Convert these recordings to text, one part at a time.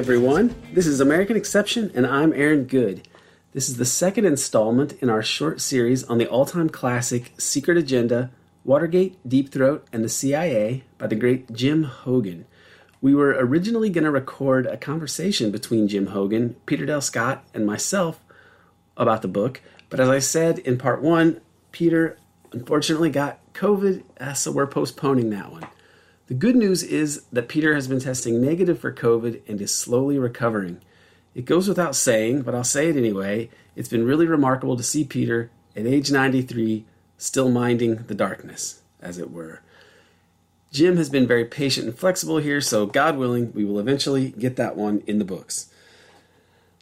Everyone, this is American Exception, and I'm Aaron Good. This is the second installment in our short series on the all time classic Secret Agenda Watergate, Deep Throat, and the CIA by the great Jim Hougan. We were originally going to record a conversation between Jim Hougan, Peter Dale Scott, and myself about the book, but as I said in part one, Peter unfortunately got COVID, uh, so we're postponing that one. The good news is that Peter has been testing negative for COVID and is slowly recovering. It goes without saying, but I'll say it anyway. It's been really remarkable to see Peter at age 93 still minding the darkness, as it were. Jim has been very patient and flexible here, so God willing, we will eventually get that one in the books.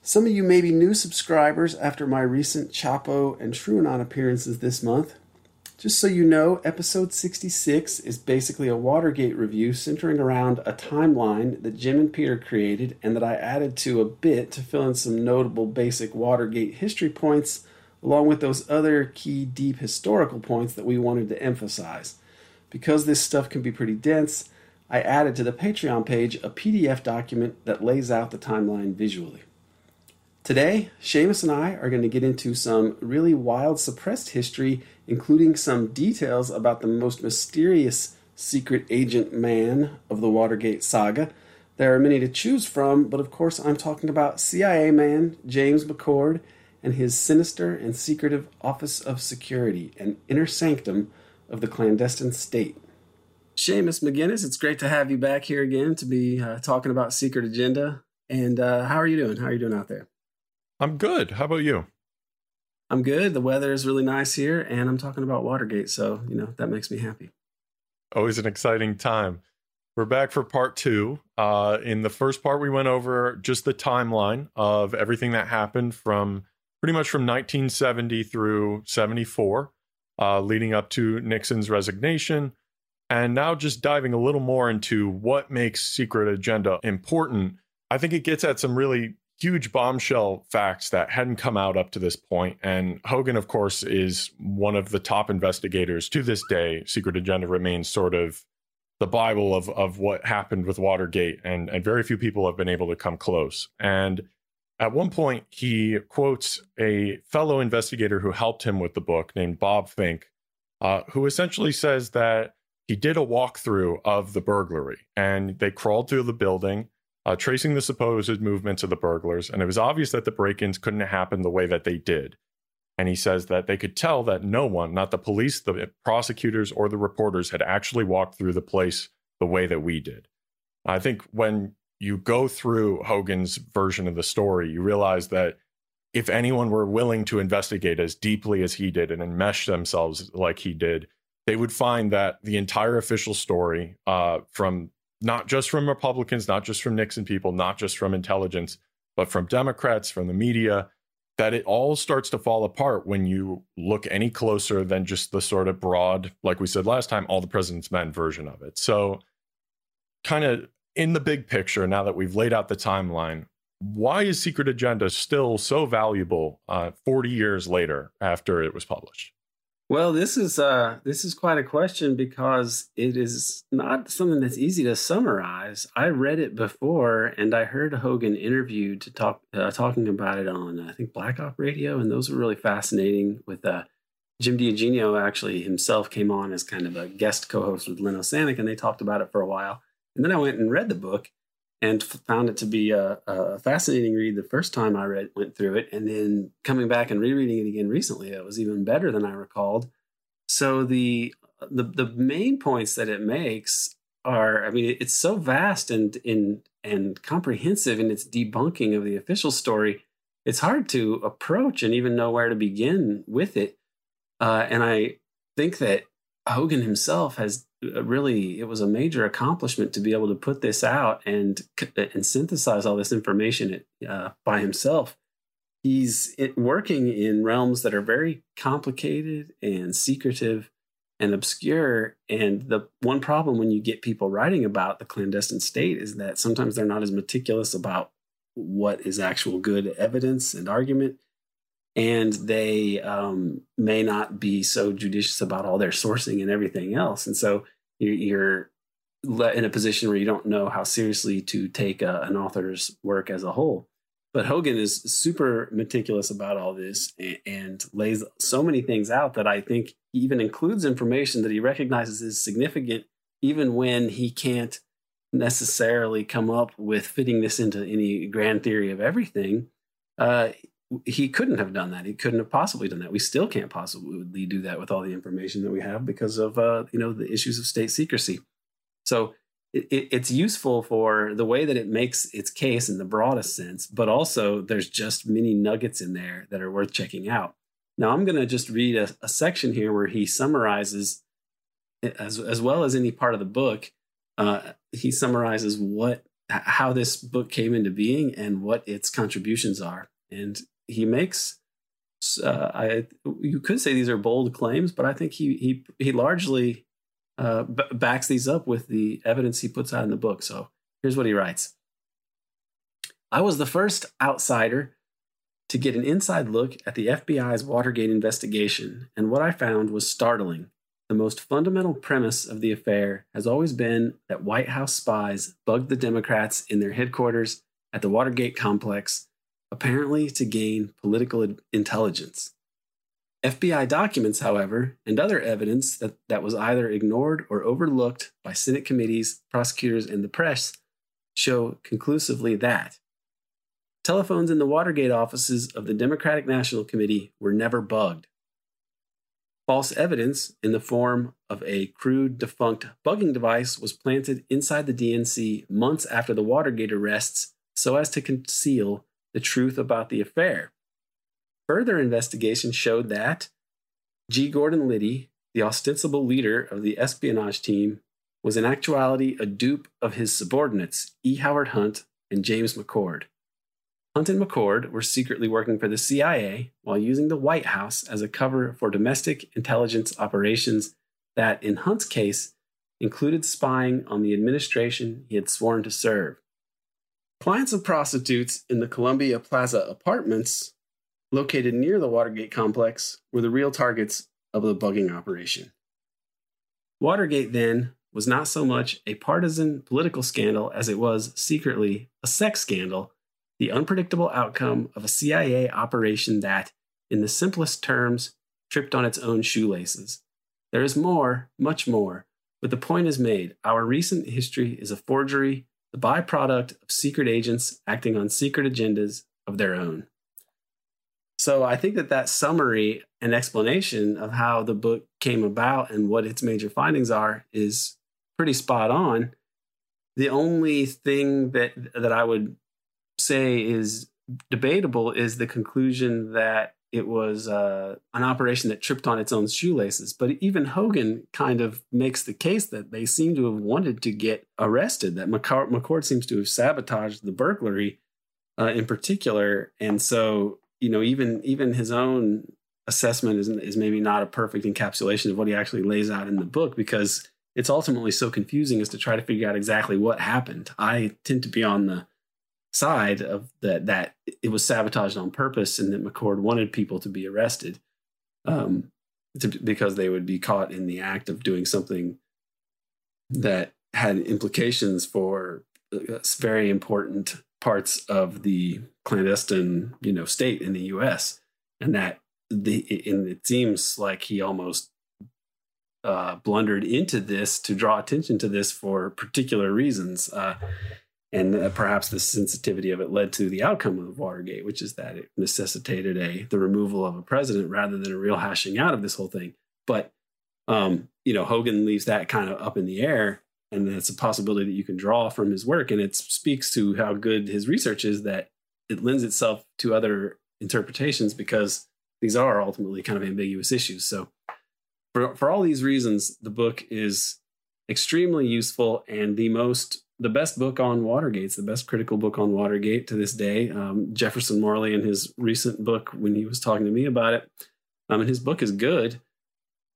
Some of you may be new subscribers after my recent Chapo and TrueAnon appearances this month. Just so you know, episode 66 is basically a Watergate review centering around a timeline that Jim and Peter created and that I added to a bit to fill in some notable basic Watergate history points, along with those other key deep historical points that we wanted to emphasize. Because this stuff can be pretty dense, I added to the Patreon page a PDF document that lays out the timeline visually. Today, Seamus and I are going to get into some really wild suppressed history, including some details about the most mysterious secret agent man of the Watergate saga. There are many to choose from, but of course, I'm talking about CIA man James McCord and his sinister and secretive Office of Security, an inner sanctum of the clandestine state. Seamus McGuinness, it's great to have you back here again to be uh, talking about Secret Agenda. And uh, how are you doing? How are you doing out there? I'm good. How about you? I'm good. The weather is really nice here, and I'm talking about Watergate, so you know that makes me happy. Always an exciting time. We're back for part two. Uh, in the first part, we went over just the timeline of everything that happened from pretty much from 1970 through 74, uh, leading up to Nixon's resignation. And now, just diving a little more into what makes Secret Agenda important, I think it gets at some really huge bombshell facts that hadn't come out up to this point. And Hougan, of course, is one of the top investigators to this day. Secret Agenda remains sort of the Bible of, of what happened with Watergate, and, and very few people have been able to come close. And at one point, he quotes a fellow investigator who helped him with the book named Bob Fink, uh, who essentially says that he did a walkthrough of the burglary and they crawled through the building uh, tracing the supposed movements of the burglars, and it was obvious that the break ins couldn't happen the way that they did. And he says that they could tell that no one, not the police, the prosecutors, or the reporters, had actually walked through the place the way that we did. I think when you go through Hougan's version of the story, you realize that if anyone were willing to investigate as deeply as he did and enmesh themselves like he did, they would find that the entire official story, uh, from not just from Republicans, not just from Nixon people, not just from intelligence, but from Democrats, from the media, that it all starts to fall apart when you look any closer than just the sort of broad, like we said last time, all the president's men version of it. So, kind of in the big picture, now that we've laid out the timeline, why is Secret Agenda still so valuable uh, 40 years later after it was published? Well, this is uh, this is quite a question because it is not something that's easy to summarize. I read it before, and I heard Hougan interviewed to talk uh, talking about it on I think Black Op Radio, and those were really fascinating. With uh, Jim DiEugenio actually himself came on as kind of a guest co-host with Len Osanic, and they talked about it for a while. And then I went and read the book, and found it to be a, a, fascinating read the first time I read went through it, and then coming back and rereading it again recently, it was even better than I recalled. So the the the main points that it makes are, I mean, it's so vast and in and comprehensive in its debunking of the official story. It's hard to approach and even know where to begin with it. Uh, and I think that Hougan himself has Uh, really it was a major accomplishment to be able to put this out and uh, and synthesize all this information uh, by himself. He's eh, working in realms that are very complicated and secretive and obscure. And the one problem when you get people writing about the clandestine state is that sometimes they're not as meticulous about what is actual good evidence and argument. And they um, may not be so judicious about all their sourcing and everything else. And so you're in a position where you don't know how seriously to take a, an author's work as a whole. But Hougan is super meticulous about all this and, and, lays so many things out that I think he even includes information that he recognizes is significant, even when he can't necessarily come up with fitting this into any grand theory of everything. Uh, he couldn't have done that. He couldn't have possibly done that. We still can't possibly do that with all the information that we have because of uh, you know the issues of state secrecy. So it, it's useful for the way that it makes its case in the broadest sense, but also there's just many nuggets in there that are worth checking out. Now, I'm going to just read a, a, section here where he summarizes, as, as well as any part of the book, uh, he summarizes what how this book came into being and what its contributions are. And he makes, uh, I you could say these are bold claims, but I think he he he largely uh, b- backs these up with the evidence he puts out in the book. So here's what he writes I was the first outsider to get an inside look at the FBI's Watergate investigation, and what I found was startling. The most fundamental premise of the affair has always been that White House spies bugged the Democrats in their headquarters at the Watergate complex, apparently to gain political intelligence. FBI documents, however, and other evidence that, that was either ignored or overlooked by Senate committees, prosecutors, and the press show conclusively that telephones in the Watergate offices of the Democratic National Committee were never bugged. False evidence in the form of a crude, defunct bugging device was planted inside the DNC months after the Watergate arrests so as to conceal the truth about the affair. Further investigation showed that G. Gordon Liddy, the ostensible leader of the espionage team, was in actuality a dupe of his subordinates, E. Howard Hunt and James McCord. Hunt and McCord were secretly working for the CIA while using the White House as a cover for domestic intelligence operations that, in Hunt's case, included spying on the administration he had sworn to serve. Clients of prostitutes in the Columbia Plaza apartments located near the Watergate complex, were the real targets of the bugging operation. Watergate, then, was not so much a partisan political scandal as it was secretly a sex scandal, the unpredictable outcome of a CIA operation that, in the simplest terms, tripped on its own shoelaces. There is more, much more, but the point is made. Our recent history is a forgery, the byproduct of secret agents acting on secret agendas of their own. So I think that that summary and explanation of how the book came about and what its major findings are is pretty spot on. The only thing that that I would say is debatable is the conclusion that it was uh, an operation that tripped on its own shoelaces. But even Hougan kind of makes the case that they seem to have wanted to get arrested, that McCord, seems to have sabotaged the burglary uh, in particular. And so you know, even even his own assessment is is maybe not a perfect encapsulation of what he actually lays out in the book because it's ultimately so confusing as to try to figure out exactly what happened. I tend to be on the side of that that it was sabotaged on purpose and that McCord wanted people to be arrested um, to, because they would be caught in the act of doing something that had implications for uh, very important parts of the clandestine, you know, state in the U.S. And that the and it seems like he almost uh, blundered into this to draw attention to this for particular reasons. Uh, and uh, perhaps the sensitivity of it led to the outcome of Watergate, which is that it necessitated a the removal of a president rather than a real hashing out of this whole thing. But um, you know, Hougan leaves that kind of up in the air and it's a possibility that you can draw from his work. And it speaks to how good his research is that it lends itself to other interpretations because these are ultimately kind of ambiguous issues. So, for, for all these reasons, the book is extremely useful and the most the best book on Watergate. The best critical book on Watergate to this day. Um, Jefferson Morley, in his recent book, when he was talking to me about it, um, and his book is good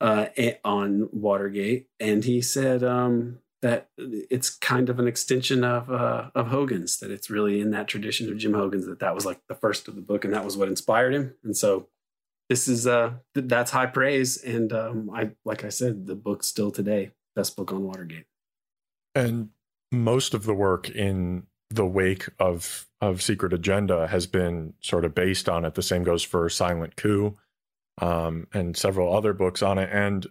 uh, on Watergate, and he said um, that it's kind of an extension of uh, of Hougan's. That it's really in that tradition of Jim Hougan's. That that was like the first of the book, and that was what inspired him. And so this is uh that's high praise. And um, I like I said, the book still today best book on Watergate. And most of the work in the wake of of Secret Agenda has been sort of based on it. The same goes for Silent Coup um, and several other books on it. And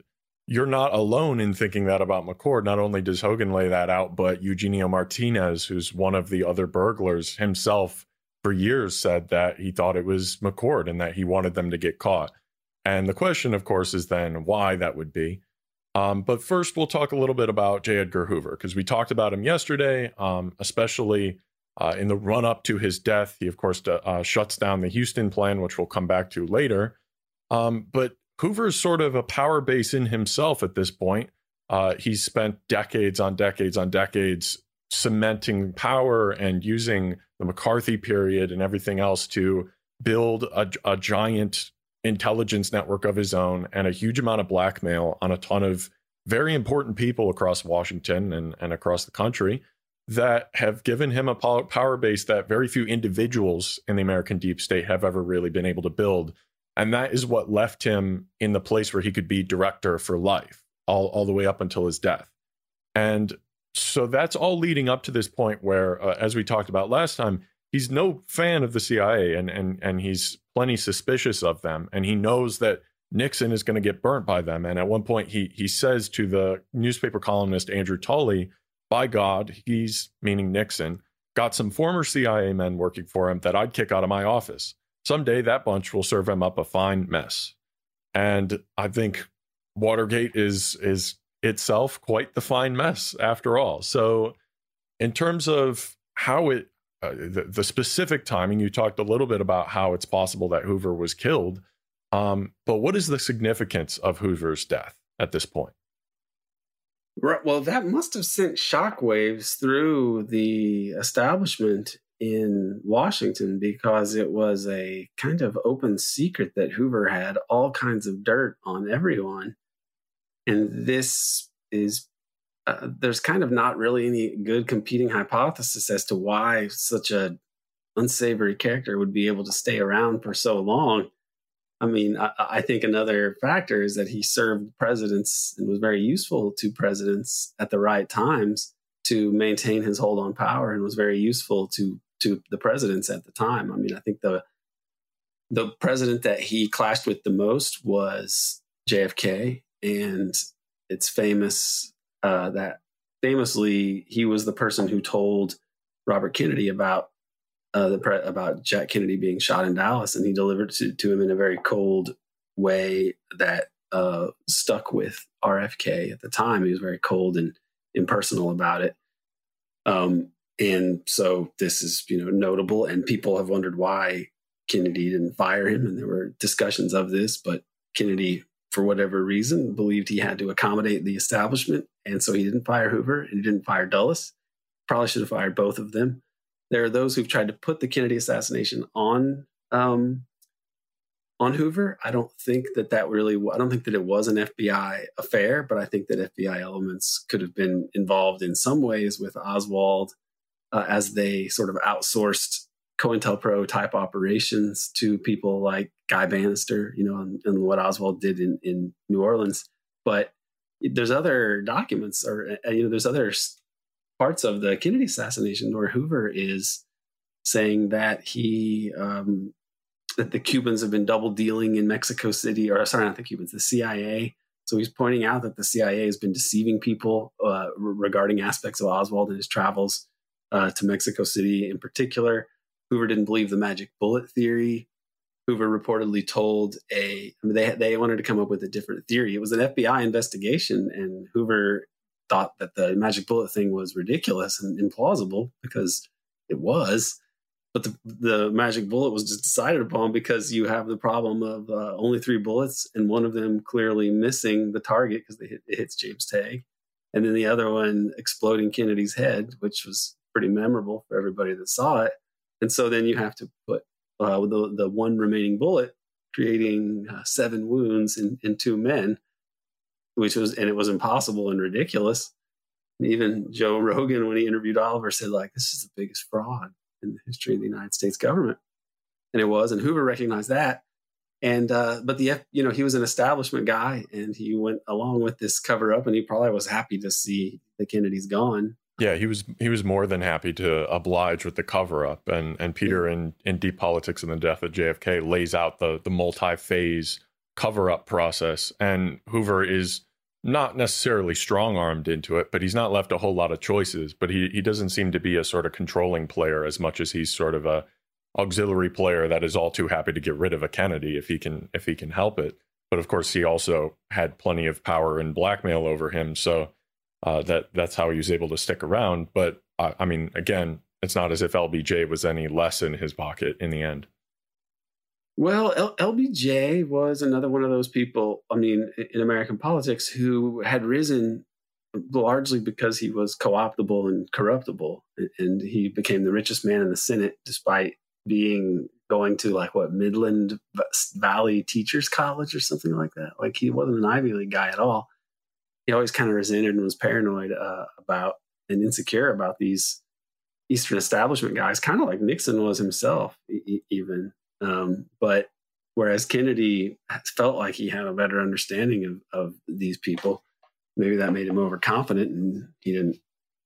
you're not alone in thinking that about McCord. Not only does Hougan lay that out, but Eugenio Martinez, who's one of the other burglars himself, for years said that he thought it was McCord and that he wanted them to get caught. And the question, of course, is then why that would be. Um, but first, we'll talk a little bit about J. Edgar Hoover because we talked about him yesterday, um, especially uh, in the run up to his death. He, of course, uh, shuts down the Huston plan, which we'll come back to later. Um, but Hoover is sort of a power base in himself at this point. Uh, he's spent decades on decades on decades cementing power and using the McCarthy period and everything else to build a, a giant intelligence network of his own and a huge amount of blackmail on a ton of very important people across Washington and, and across the country that have given him a power base that very few individuals in the American deep state have ever really been able to build. And that is what left him in the place where he could be director for life, all, all the way up until his death. And so that's all leading up to this point where, uh, as we talked about last time, he's no fan of the CIA and and and he's plenty suspicious of them and he knows that Nixon is going to get burnt by them. And at one point he he says to the newspaper columnist Andrew Tully by God he's meaning Nixon got some former CIA men working for him that I'd kick out of my office. Someday that bunch will serve him up a fine mess. And I think Watergate is is itself quite the fine mess after all. So in terms of how it uh, the, the, specific timing, you talked a little bit about how it's possible that Hoover was killed. Um, but what is the significance of Hoover's death at this point? Right. Well, that must have sent shockwaves through the establishment in Washington because it was a kind of open secret that Hoover had all kinds of dirt on everyone. And this is uh, there's kind of not really any good competing hypothesis as to why such a unsavory character would be able to stay around for so long. I mean, I, I, think another factor is that he served presidents and was very useful to presidents at the right times to maintain his hold on power, and was very useful to to the presidents at the time. I mean, I think the the president that he clashed with the most was JFK, and it's famous uh, that famously he was the person who told Robert Kennedy about uh, the pre- about Jack Kennedy being shot in Dallas, and he delivered to, to him in a very cold way that uh, stuck with RFK at the time. He was very cold and impersonal about it. Um, and so this is you know notable, and people have wondered why Kennedy didn't fire him, and there were discussions of this, but Kennedy for whatever reason, believed he had to accommodate the establishment. And so he didn't fire Hoover and he didn't fire Dulles. Probably should have fired both of them. There are those who've tried to put the Kennedy assassination on um, on Hoover. I don't think that that really. I don't think that it was an FBI affair, but I think that FBI elements could have been involved in some ways with Oswald uh, as they sort of outsourced COINTELPRO type operations to people like Guy Banister, you know, and, and, what Oswald did in, in New Orleans. But there's other documents or, uh, you know, there's other parts of the Kennedy assassination where Hoover is saying that he, um, that the Cubans have been double dealing in Mexico City, or sorry, not the Cubans, the CIA. So he's pointing out that the CIA has been deceiving people uh, regarding aspects of Oswald and his travels uh, to Mexico City in particular. Hoover didn't believe the magic bullet theory. Hoover reportedly told a I mean, they they wanted to come up with a different theory. It was an FBI investigation, and Hoover thought that the magic bullet thing was ridiculous and implausible because it was. But the, the magic bullet was just decided upon because you have the problem of uh, only three bullets and one of them clearly missing the target because hit, it hits James Tague, And then the other one exploding Kennedy's head, which was pretty memorable for everybody that saw it. And so then you have to put uh, the, the one remaining bullet creating uh, seven wounds in, in two men, which was, and it was impossible and ridiculous. And even Joe Rogan, when he interviewed Oliver, said, like, this is the biggest fraud in the history of the United States government. And it was, and Hoover recognized that. And, uh, but the, you know, he was an establishment guy and he went along with this cover up and he probably was happy to see the Kennedys gone yeah, he was he was more than happy to oblige with the cover up, and and Peter in in Deep Politics and the Death of JFK lays out the the multi phase cover up process, and Hoover is not necessarily strong armed into it, but he's not left a whole lot of choices. But he he doesn't seem to be a sort of controlling player as much as he's sort of a auxiliary player that is all too happy to get rid of a Kennedy if he can if he can help it. But of course, he also had plenty of power and blackmail over him, so uh, that that's how he was able to stick around. But I mean, again, it's not as if LBJ was any less in his pocket in the end. Well, L- LBJ was another one of those people. I mean, in American politics, who had risen largely because he was co-optable and corruptible, and he became the richest man in the Senate despite being going to like what Midland Valley Teachers College or something like that. Like he wasn't an Ivy League guy at all he always kind of resented and was paranoid uh, about and insecure about these Eastern establishment guys, kind of like Nixon was himself, e- even. Um, but whereas Kennedy felt like he had a better understanding of, of these people, maybe that made him overconfident and he didn't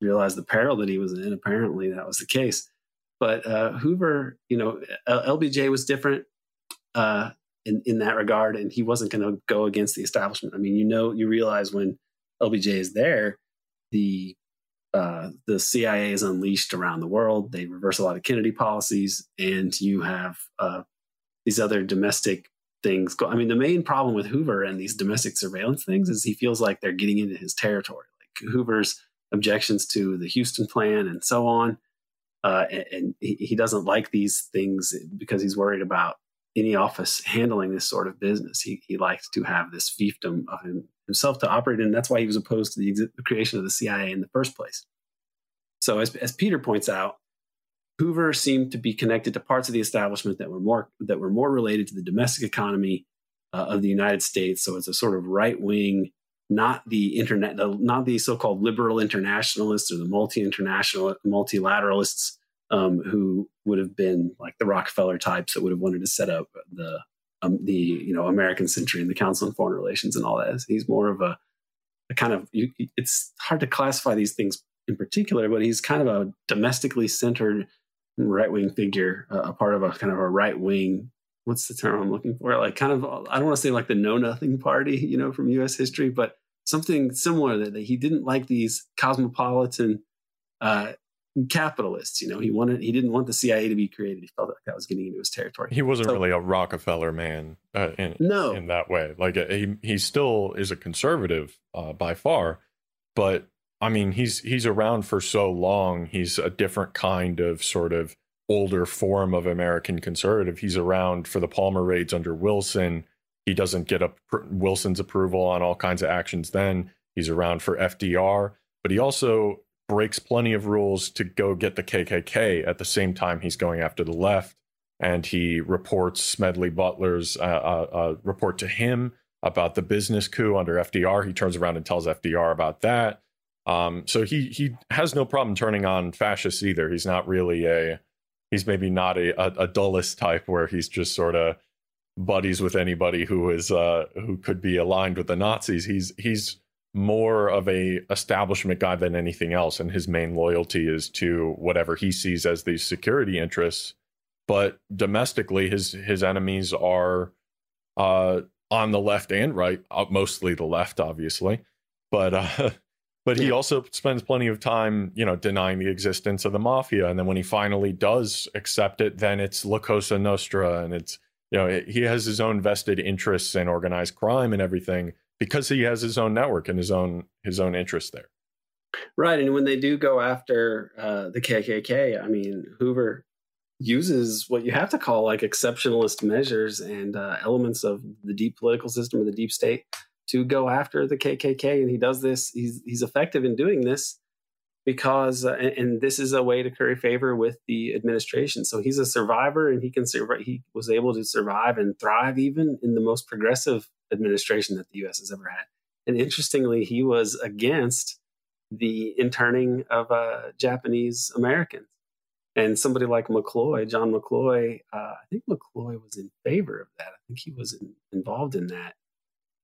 realize the peril that he was in. Apparently, that was the case. But uh, Hoover, you know, LBJ was different. Uh, in, in that regard, and he wasn't going to go against the establishment. I mean, you know, you realize when LBJ is there, the uh, the CIA is unleashed around the world. They reverse a lot of Kennedy policies, and you have uh, these other domestic things. Go- I mean, the main problem with Hoover and these domestic surveillance things is he feels like they're getting into his territory. Like Hoover's objections to the Huston plan and so on, uh, and, and he, he doesn't like these things because he's worried about any office handling this sort of business. He, he liked to have this fiefdom of him, himself to operate in. That's why he was opposed to the, the creation of the CIA in the first place. So, as, as Peter points out, Hoover seemed to be connected to parts of the establishment that were more that were more related to the domestic economy uh, of the United States. So, it's a sort of right wing, not the internet, not the so-called liberal internationalists or the multi-international multilateralists um, who would have been like the Rockefeller types that would have wanted to set up the um, the you know American Century and the Council on Foreign Relations and all that. He's more of a, a kind of you, it's hard to classify these things in particular, but he's kind of a domestically centered right wing figure, uh, a part of a kind of a right wing. What's the term I'm looking for? Like kind of I don't want to say like the know nothing party, you know, from U.S. history, but something similar that, that he didn't like these cosmopolitan uh, capitalists. You know, he wanted he didn't want the CIA to be created. He felt like that was getting into his territory. He wasn't so, really a Rockefeller man uh, in no. in that way. Like uh, he he still is a conservative uh, by far, but I mean he's he's around for so long. He's a different kind of sort of older form of American conservative. He's around for the Palmer raids under Wilson. He doesn't get a Wilson's approval on all kinds of actions. Then he's around for FDR, but he also breaks plenty of rules to go get the KKK at the same time he's going after the left. And he reports Smedley Butler's uh, uh, uh, report to him about the business coup under FDR. He turns around and tells FDR about that. Um, so he he has no problem turning on fascists either. He's not really a he's maybe not a, a, a Dulles type where he's just sort of buddies with anybody who is uh, who could be aligned with the Nazis. He's he's more of a establishment guy than anything else and his main loyalty is to whatever he sees as these security interests. But domestically his his enemies are uh, on the left and right uh, mostly the left obviously. But uh, but he also spends plenty of time you know denying the existence of the mafia. And then when he finally does accept it then it's la cosa nostra and it's you know he has his own vested interests in organized crime and everything because he has his own network and his own his own interest there. Right, and when they do go after uh, the KKK, I mean, Hoover uses what you have to call like exceptionalist measures and uh, elements of the deep political system or the deep state to go after the KKK, and he does this. He's he's effective in doing this because, uh, and, and, this is a way to curry favor with the administration. So he's a survivor, and he can survive. He was able to survive and thrive even in the most progressive administration that the U.S. has ever had. And interestingly, he was against the interning of uh, Japanese Americans. And somebody like McCloy, John McCloy, uh, I think McCloy was in favor of that. I think he was in, involved in that.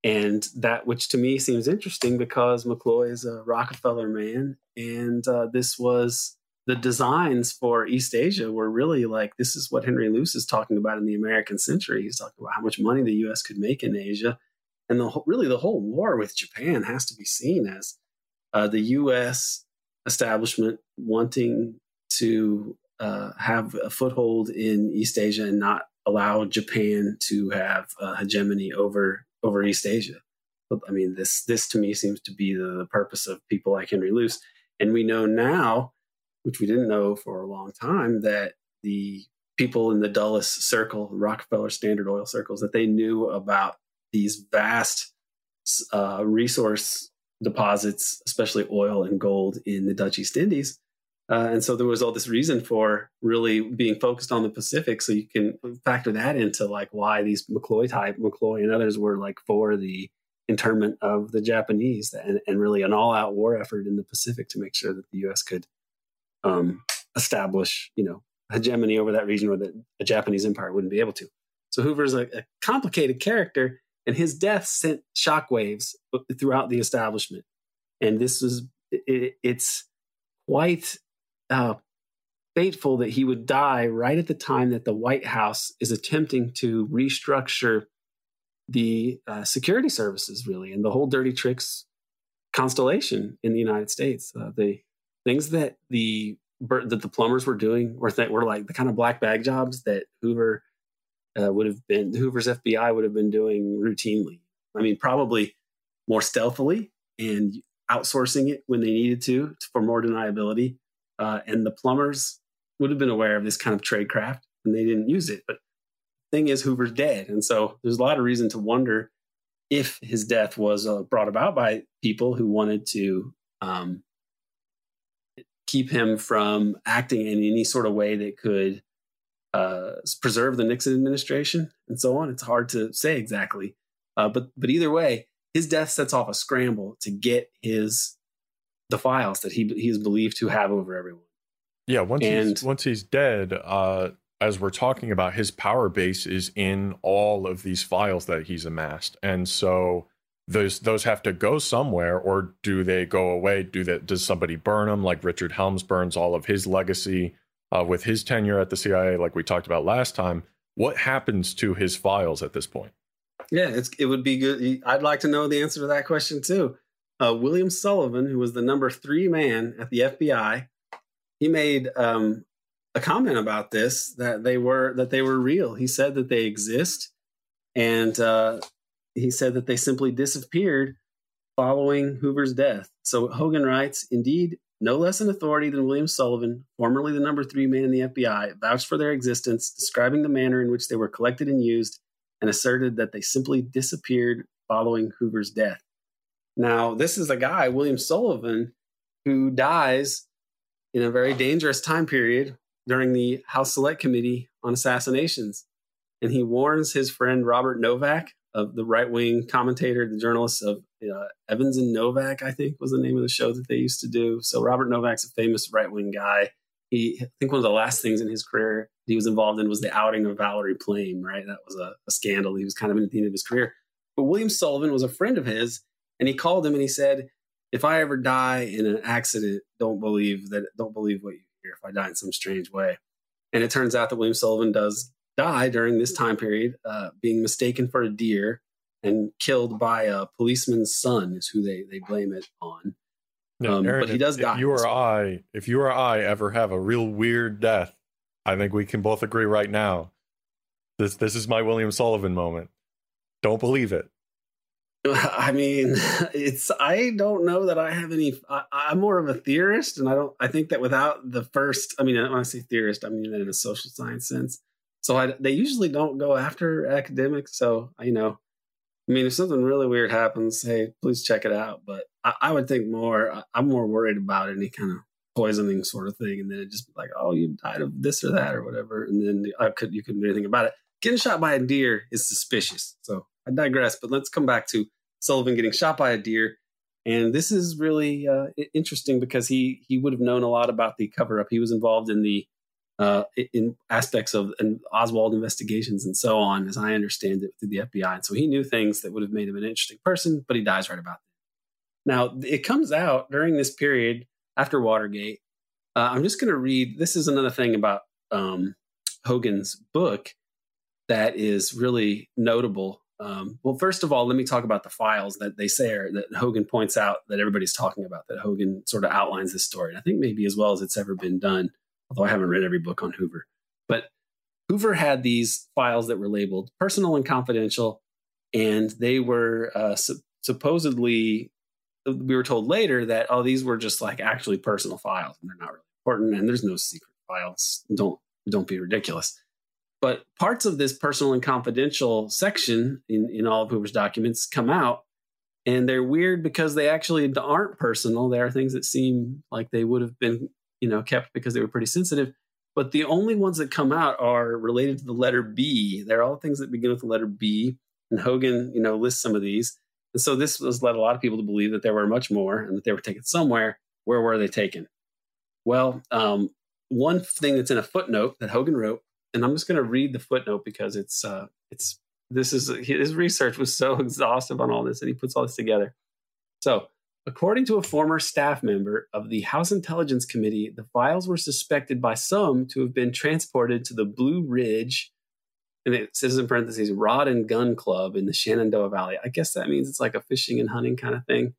And that, which to me seems interesting because McCloy is a Rockefeller man. And uh, this was the designs for East Asia were really like this is what Henry Luce is talking about in the American century. He's talking about how much money the US could make in Asia. And the whole, really the whole war with Japan has to be seen as uh, the U.S. establishment wanting to uh, have a foothold in East Asia and not allow Japan to have a hegemony over over East Asia. I mean, this this to me seems to be the, the purpose of people like Henry Luce, and we know now, which we didn't know for a long time, that the people in the Dulles circle, Rockefeller Standard Oil circles, that they knew about these vast uh, resource deposits, especially oil and gold in the Dutch East Indies. Uh, and so there was all this reason for really being focused on the Pacific. So you can factor that into like why these McCloy type, McCloy and others were like for the internment of the Japanese and, and really an all out war effort in the Pacific to make sure that the U.S. could um, establish, you know, hegemony over that region where the, a Japanese empire wouldn't be able to. So Hoover's a, a complicated character and his death sent shockwaves throughout the establishment. And this was it, it's quite uh, fateful that he would die right at the time that the White House is attempting to restructure the uh, security services, really, and the whole dirty tricks constellation in the United States. Uh, the things that the that the plumbers were doing were were like the kind of black bag jobs that Hoover uh, would have been Hoover's FBI would have been doing routinely. I mean, probably more stealthily and outsourcing it when they needed to for more deniability. Uh, and the plumbers would have been aware of this kind of trade craft and they didn't use it. But thing is, Hoover's dead. And so there's a lot of reason to wonder if his death was uh, brought about by people who wanted to um, keep him from acting in any sort of way that could uh, preserve the Nixon administration and so on. It's hard to say exactly, uh, but but either way, his death sets off a scramble to get his the files that he he is believed to have over everyone. Yeah, once and, he's, once he's dead, uh, as we're talking about, his power base is in all of these files that he's amassed, and so those those have to go somewhere, or do they go away? Do that? Does somebody burn them, like Richard Helms burns all of his legacy? uh, with his tenure at the CIA, like we talked about last time, what happens to his files at this point? Yeah, it would be good. I'd like to know the answer to that question too. Uh, William Sullivan, who was the number three man at the FBI, he made um, a comment about this that they were that they were real. He said that they exist, and uh, he said that they simply disappeared following Hoover's death. So Hougan writes, indeed, no less an authority than William Sullivan, formerly the number three man in the FBI, vouched for their existence, describing the manner in which they were collected and used, and asserted that they simply disappeared following Hoover's death. Now, this is a guy, William Sullivan, who dies in a very dangerous time period during the House Select Committee on Assassinations. And he warns his friend Robert Novak, of the right wing commentator, the journalist of uh, Evans and Novak, I think was the name of the show that they used to do. So Robert Novak's a famous right wing guy. He, I think one of the last things in his career he was involved in was the outing of Valerie Plame, right? That was a, a scandal. He was kind of at the end of his career. But William Sullivan was a friend of his, and he called him and he said, "If I ever die in an accident, don't believe that. Don't believe what you hear. If I die in some strange way." And it turns out that William Sullivan does die during this time period, uh, being mistaken for a deer and killed by a policeman's son is who they, they blame it on. um, Aaron, but he does if, die. If you or I, if you or I ever have a real weird death, I think we can both agree right now. This this is my William Sullivan moment. Don't believe it. I mean, it's I don't know that I have any. I, I'm more of a theorist, and I don't. I think that without the first, I mean, when I say theorist, I mean that in a social science sense. So I, they usually don't go after academics. So you know, I mean, if something really weird happens, hey, please check it out. But I, I would think more. I, I'm more worried about any kind of poisoning sort of thing, and then it just be like, oh, you died of this or that or whatever, and then I could you couldn't do anything about it. Getting shot by a deer is suspicious. So I digress, but let's come back to Sullivan getting shot by a deer. And this is really uh, interesting because he he would have known a lot about the cover up. He was involved in the uh, in aspects of and Oswald investigations and so on, as I understand it, through the FBI. And so he knew things that would have made him an interesting person, but he dies right about that. Now it comes out during this period after Watergate. Uh, I'm just going to read. This is another thing about um, Hougan's book that is really notable. Um, well, first of all, let me talk about the files that they say are, that Hougan points out that everybody's talking about. That Hougan sort of outlines this story. And I think maybe as well as it's ever been done, although I haven't read every book on Hoover. But Hoover had these files that were labeled personal and confidential, and they were uh, su- supposedly. We were told later that oh, these were just like actually personal files, and they're not really important, and there's no secret files. Don't don't be ridiculous. But parts of this personal and confidential section in, in all of Hoover's documents come out, and they're weird because they actually aren't personal. They are things that seem like they would have been, you know, kept because they were pretty sensitive. But the only ones that come out are related to the letter B. They're all things that begin with the letter B. And Hougan, you know, lists some of these. And so this has led a lot of people to believe that there were much more and that they were taken somewhere. Where were they taken? Well, um, one thing that's in a footnote that Hougan wrote and I'm just going to read the footnote because it's uh, it's this is his research was so exhaustive on all this, and he puts all this together. So, according to a former staff member of the House Intelligence Committee, the files were suspected by some to have been transported to the Blue Ridge, and it says in parentheses Rod and Gun Club in the Shenandoah Valley. I guess that means it's like a fishing and hunting kind of thing.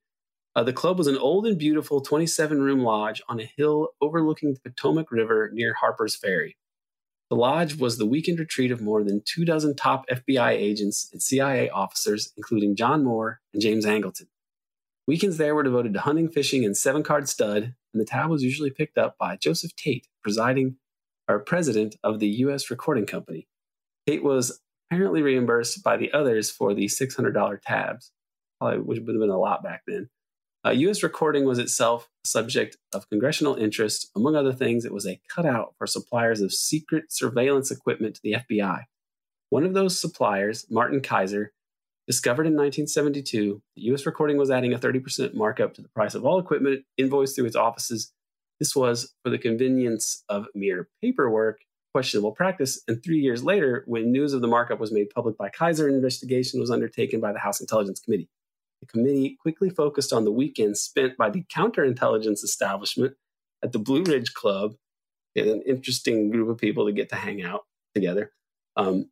Uh, the club was an old and beautiful 27 room lodge on a hill overlooking the Potomac River near Harper's Ferry. The lodge was the weekend retreat of more than two dozen top FBI agents and CIA officers, including John Mohr and James Angleton. Weekends there were devoted to hunting, fishing, and seven card stud, and the tab was usually picked up by Joseph Tate, presiding or president of the U.S. Recording Company. Tate was apparently reimbursed by the others for the $600 tabs, probably, which would have been a lot back then. Uh, U.S. recording was itself a subject of congressional interest. Among other things, it was a cutout for suppliers of secret surveillance equipment to the FBI. One of those suppliers, Martin Kaiser, discovered in 1972 that U.S. recording was adding a 30% markup to the price of all equipment invoiced through its offices. This was for the convenience of mere paperwork, questionable practice. And three years later, when news of the markup was made public by Kaiser, an investigation was undertaken by the House Intelligence Committee. The committee quickly focused on the weekends spent by the counterintelligence establishment at the Blue Ridge Club, an interesting group of people to get to hang out together. Um,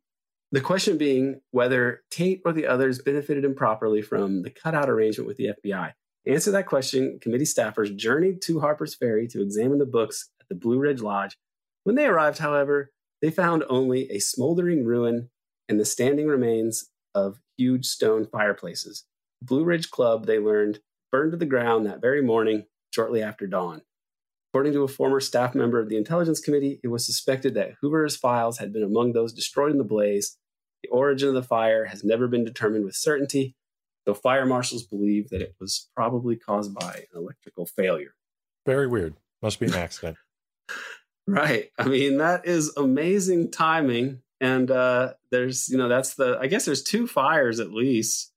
the question being whether Tate or the others benefited improperly from the cutout arrangement with the FBI. To answer that question, committee staffers journeyed to Harper's Ferry to examine the books at the Blue Ridge Lodge. When they arrived, however, they found only a smoldering ruin and the standing remains of huge stone fireplaces. Blue Ridge Club, they learned, burned to the ground that very morning, shortly after dawn. According to a former staff member of the Intelligence Committee, it was suspected that Hoover's files had been among those destroyed in the blaze. The origin of the fire has never been determined with certainty, though fire marshals believe that it was probably caused by an electrical failure. Very weird. Must be an accident. right. I mean, that is amazing timing. And uh, there's, you know, that's the, I guess there's two fires at least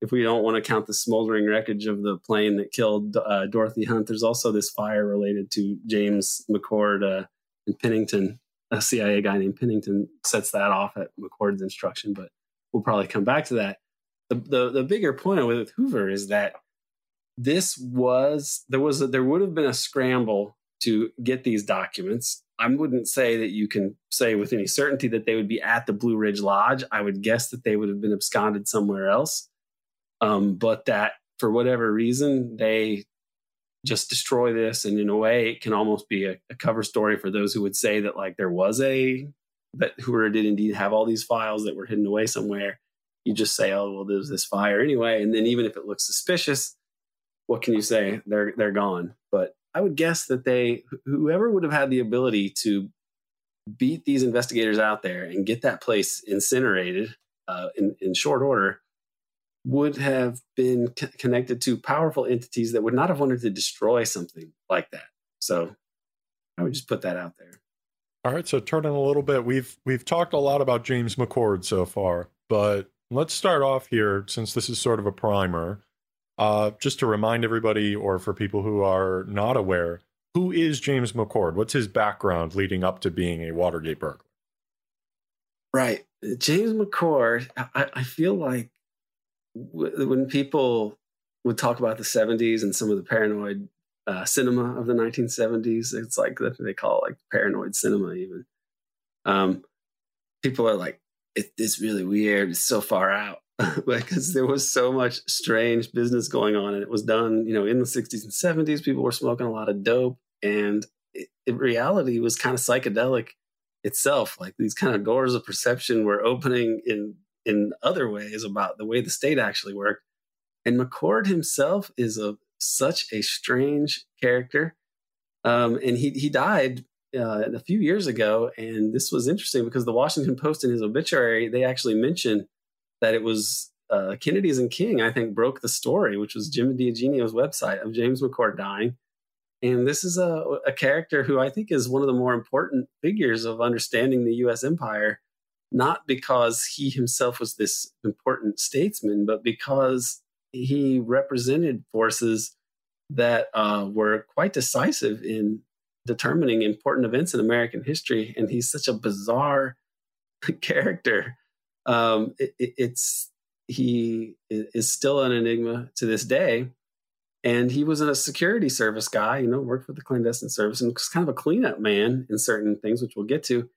if we don't want to count the smoldering wreckage of the plane that killed uh, Dorothy Hunt, there's also this fire related to James McCord uh, in Pennington. A CIA guy named Pennington sets that off at McCord's instruction, but we'll probably come back to that. The, the, the bigger point with Hoover is that this was there was a, there would have been a scramble to get these documents. I wouldn't say that you can say with any certainty that they would be at the Blue Ridge Lodge. I would guess that they would have been absconded somewhere else um, but that for whatever reason they just destroy this and in a way it can almost be a, a, cover story for those who would say that like there was a that Hoover did indeed have all these files that were hidden away somewhere you just say, "Oh, well, there's this fire anyway," and then even if it looks suspicious, what can you say? They're they're gone. But I would guess that they whoever would have had the ability to beat these investigators out there and get that place incinerated uh, in in short order would have been c- connected to powerful entities that would not have wanted to destroy something like that. So I would just put that out there. All right, so turning a little bit, we've we've talked a lot about James McCord so far, but let's start off here since this is sort of a primer. Uh, just to remind everybody, or for people who are not aware, who is James McCord? What's his background leading up to being a Watergate burglar? Right, James McCord. I, I feel like when people would talk about the '70s and some of the paranoid uh, cinema of the 1970s. It's like they call it like paranoid cinema, even. Um, people are like, it, it's really weird. It's so far out because there was so much strange business going on, and it was done, you know, in the 60s and 70s. People were smoking a lot of dope, and it, reality, was kind of psychedelic itself. Like these kind of doors of perception were opening in in other ways about the way the state actually worked. And McCord himself is a such a strange character. Um, and he he died uh, a few years ago, and this was interesting because the Washington Post in his obituary they actually mentioned that it was uh, Kennedys and King. I think broke the story, which was Jim DiEugenio's website of James McCord dying. And this is a, a character who I think is one of the more important figures of understanding the U.S. empire, not because he himself was this important statesman, but because he represented forces that uh, were quite decisive in determining important events in American history. And he's such a bizarre character. Um, it, it, it's he is still an enigma to this day. And he was a security service guy, you know, worked for the clandestine service and was kind of a cleanup man in certain things, which we'll get to.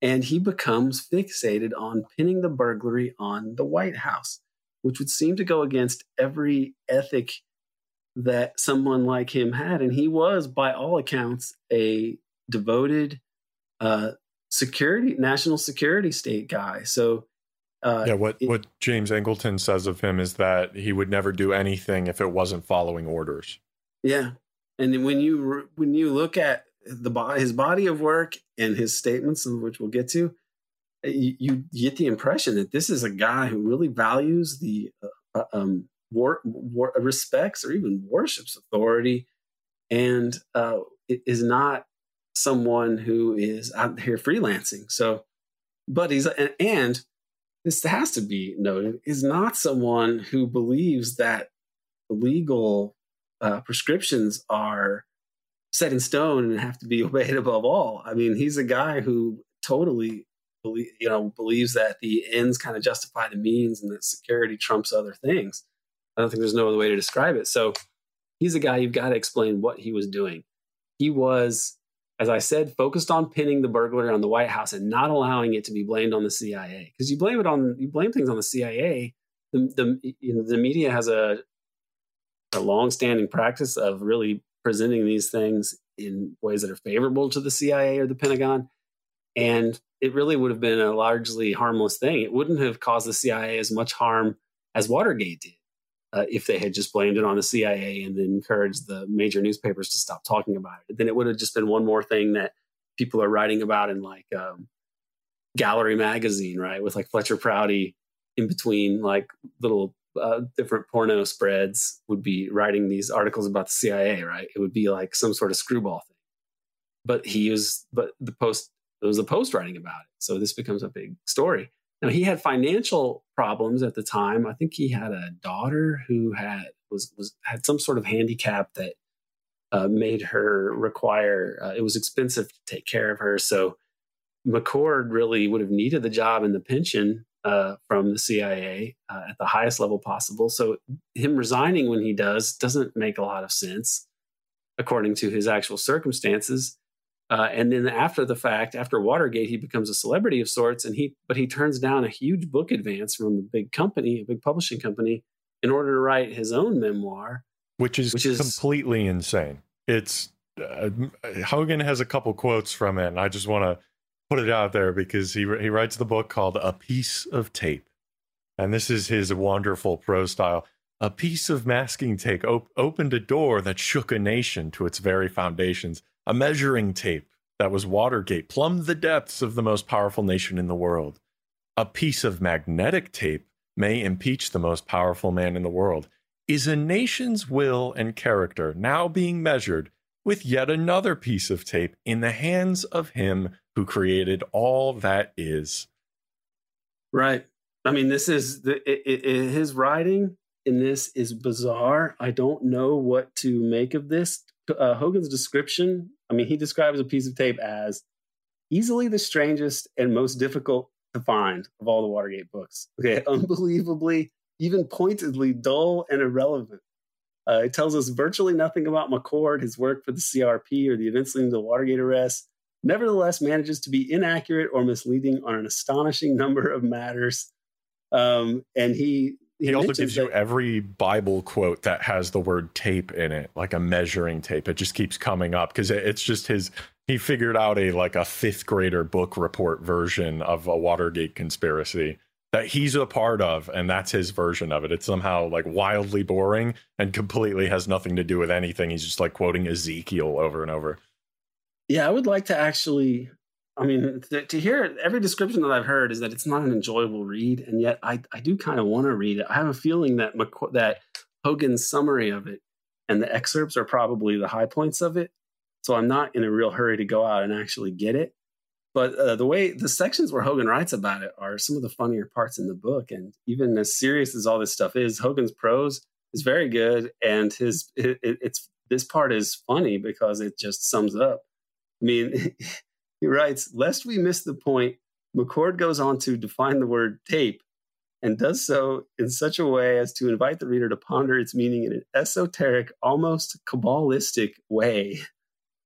And he becomes fixated on pinning the burglary on the White House which would seem to go against every ethic that someone like him had. And he was, by all accounts, a devoted uh, security, national security state guy. So, uh, yeah, what, it, what James Angleton says of him is that he would never do anything if it wasn't following orders. Yeah. And when you when you look at the his body of work and his statements, of which we'll get to, you, you, get the impression that this is a guy who really values the uh, uh, um, war, war, respects or even worships authority, and uh, is not someone who is out here freelancing. So, but he's and, and this has to be noted is not someone who believes that legal uh, prescriptions are set in stone and have to be obeyed above all. I mean, he's a guy who totally believe, you know, believes that the ends kind of justify the means and that security trumps other things. I don't think there's no other way to describe it. So he's a guy you've got to explain what he was doing. He was, as I said, focused on pinning the burglary on the White House and not allowing it to be blamed on the CIA. Because you blame it on you blame things on the CIA. The the you know, the media has a a long-standing practice of really presenting these things in ways that are favorable to the CIA or the Pentagon. And it really would have been a largely harmless thing. It wouldn't have caused the CIA as much harm as Watergate did uh, if they had just blamed it on the CIA and then encouraged the major newspapers to stop talking about it. Then it would have just been one more thing that people are writing about in like um, Gallery magazine, right? With like Fletcher Prouty in between like little uh, different porno spreads would be writing these articles about the CIA, right? It would be like some sort of screwball thing. But he was, but the Post there was a post writing about it. So this becomes a big story. Now he had financial problems at the time. I think he had a daughter who had was was had some sort of handicap that uh, made her require. Uh, it was expensive to take care of her. So McCord really would have needed the job and the pension uh, from the CIA uh, at the highest level possible. So him resigning when he does doesn't make a lot of sense according to his actual circumstances. Uh, and then after the fact, after Watergate, he becomes a celebrity of sorts, and he but he turns down a huge book advance from a big company, a big publishing company, in order to write his own memoir, which is, which is completely insane. It's uh, Hougan has a couple quotes from it, and I just want to put it out there because he he writes the book called "A Piece of Tape," And this is his wonderful prose style. A piece of masking tape op- opened a door that shook a nation to its very foundations. A measuring tape that was Watergate plumbed the depths of the most powerful nation in the world. A piece of magnetic tape may impeach the most powerful man in the world. Is a nation's will and character now being measured with yet another piece of tape in the hands of him who created all that is? Right. I mean, this is the it, it, his writing in this is bizarre. I don't know what to make of this. Uh, Hougan's description. I mean, he describes a piece of tape as easily the strangest and most difficult to find of all the Watergate books. Okay, unbelievably, even pointedly dull and irrelevant. Uh, it tells us virtually nothing about McCord, his work for the CRP, or the events leading to the Watergate arrest. Nevertheless, manages to be inaccurate or misleading on an astonishing number of matters. Um, and he He also mentions gives you every Bible quote that has the word tape in it, like a measuring tape. It just keeps coming up because it's just his. He figured out a like a fifth grader book report version of a Watergate conspiracy that he's a part of, and that's his version of it. It's somehow like wildly boring and completely has nothing to do with anything. He's just like quoting Ezekiel over and over. Yeah, I would like to actually. I mean, to, to hear every description that I've heard is that it's not an enjoyable read, and yet I, I do kind of want to read it. I have a feeling that McC- that Hougan's summary of it and the excerpts are probably the high points of it. So I'm not in a real hurry to go out and actually get it. But uh, the way the sections where Hougan writes about it are some of the funnier parts in the book, and even as serious as all this stuff is, Hougan's prose is very good, and his it, it- it's this part is funny because it just sums up. I mean, he writes, lest we miss the point, McCord goes on to define the word tape and does so in such a way as to invite the reader to ponder its meaning in an esoteric, almost cabalistic way.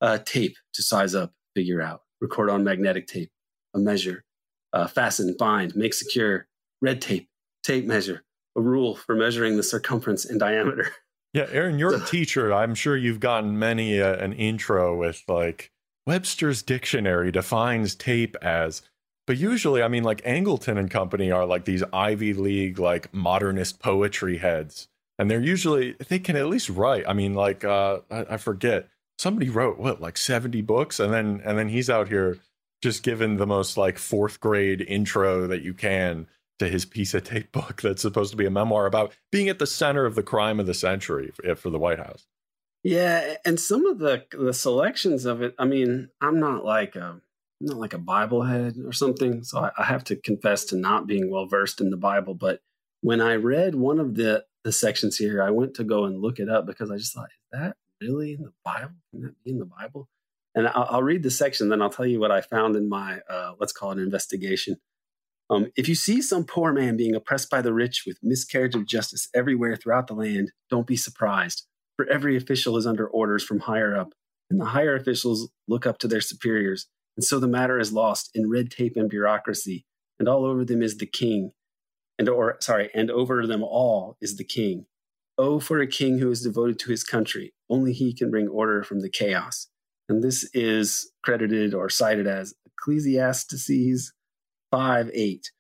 Uh, tape to size up, figure out, record on magnetic tape, a measure, uh, fasten, bind, make secure, red tape, tape measure, a rule for measuring the circumference and diameter. Yeah, Aaron, you're a teacher. I'm sure you've gotten many uh, an intro with like Webster's dictionary defines tape as but usually I mean like Angleton and company are like these Ivy League like modernist poetry heads and they're usually they can at least write. I mean like uh I, I forget somebody wrote what like 70 books and then and then he's out here just given the most like fourth grade intro that you can to his piece of tape book that's supposed to be a memoir about being at the center of the crime of the century for, for the White House. Yeah, and some of the the selections of it. I mean, I'm not like a I'm not like a Bible head or something, so I, I have to confess to not being well versed in the Bible. But when I read one of the the sections here, I went to go and look it up because I just thought, is that really in the Bible? Can that be in the Bible? And I'll, I'll read the section, then I'll tell you what I found in my uh, let's call it an investigation. Um, if you see some poor man being oppressed by the rich with miscarriage of justice everywhere throughout the land, don't be surprised for every official is under orders from higher up, and the higher officials look up to their superiors. And so the matter is lost in red tape and bureaucracy, and all over them is the king, and or sorry, and over them all is the king. Oh, for a king who is devoted to his country! Only he can bring order from the chaos. And this is credited or cited as Ecclesiastes five eight.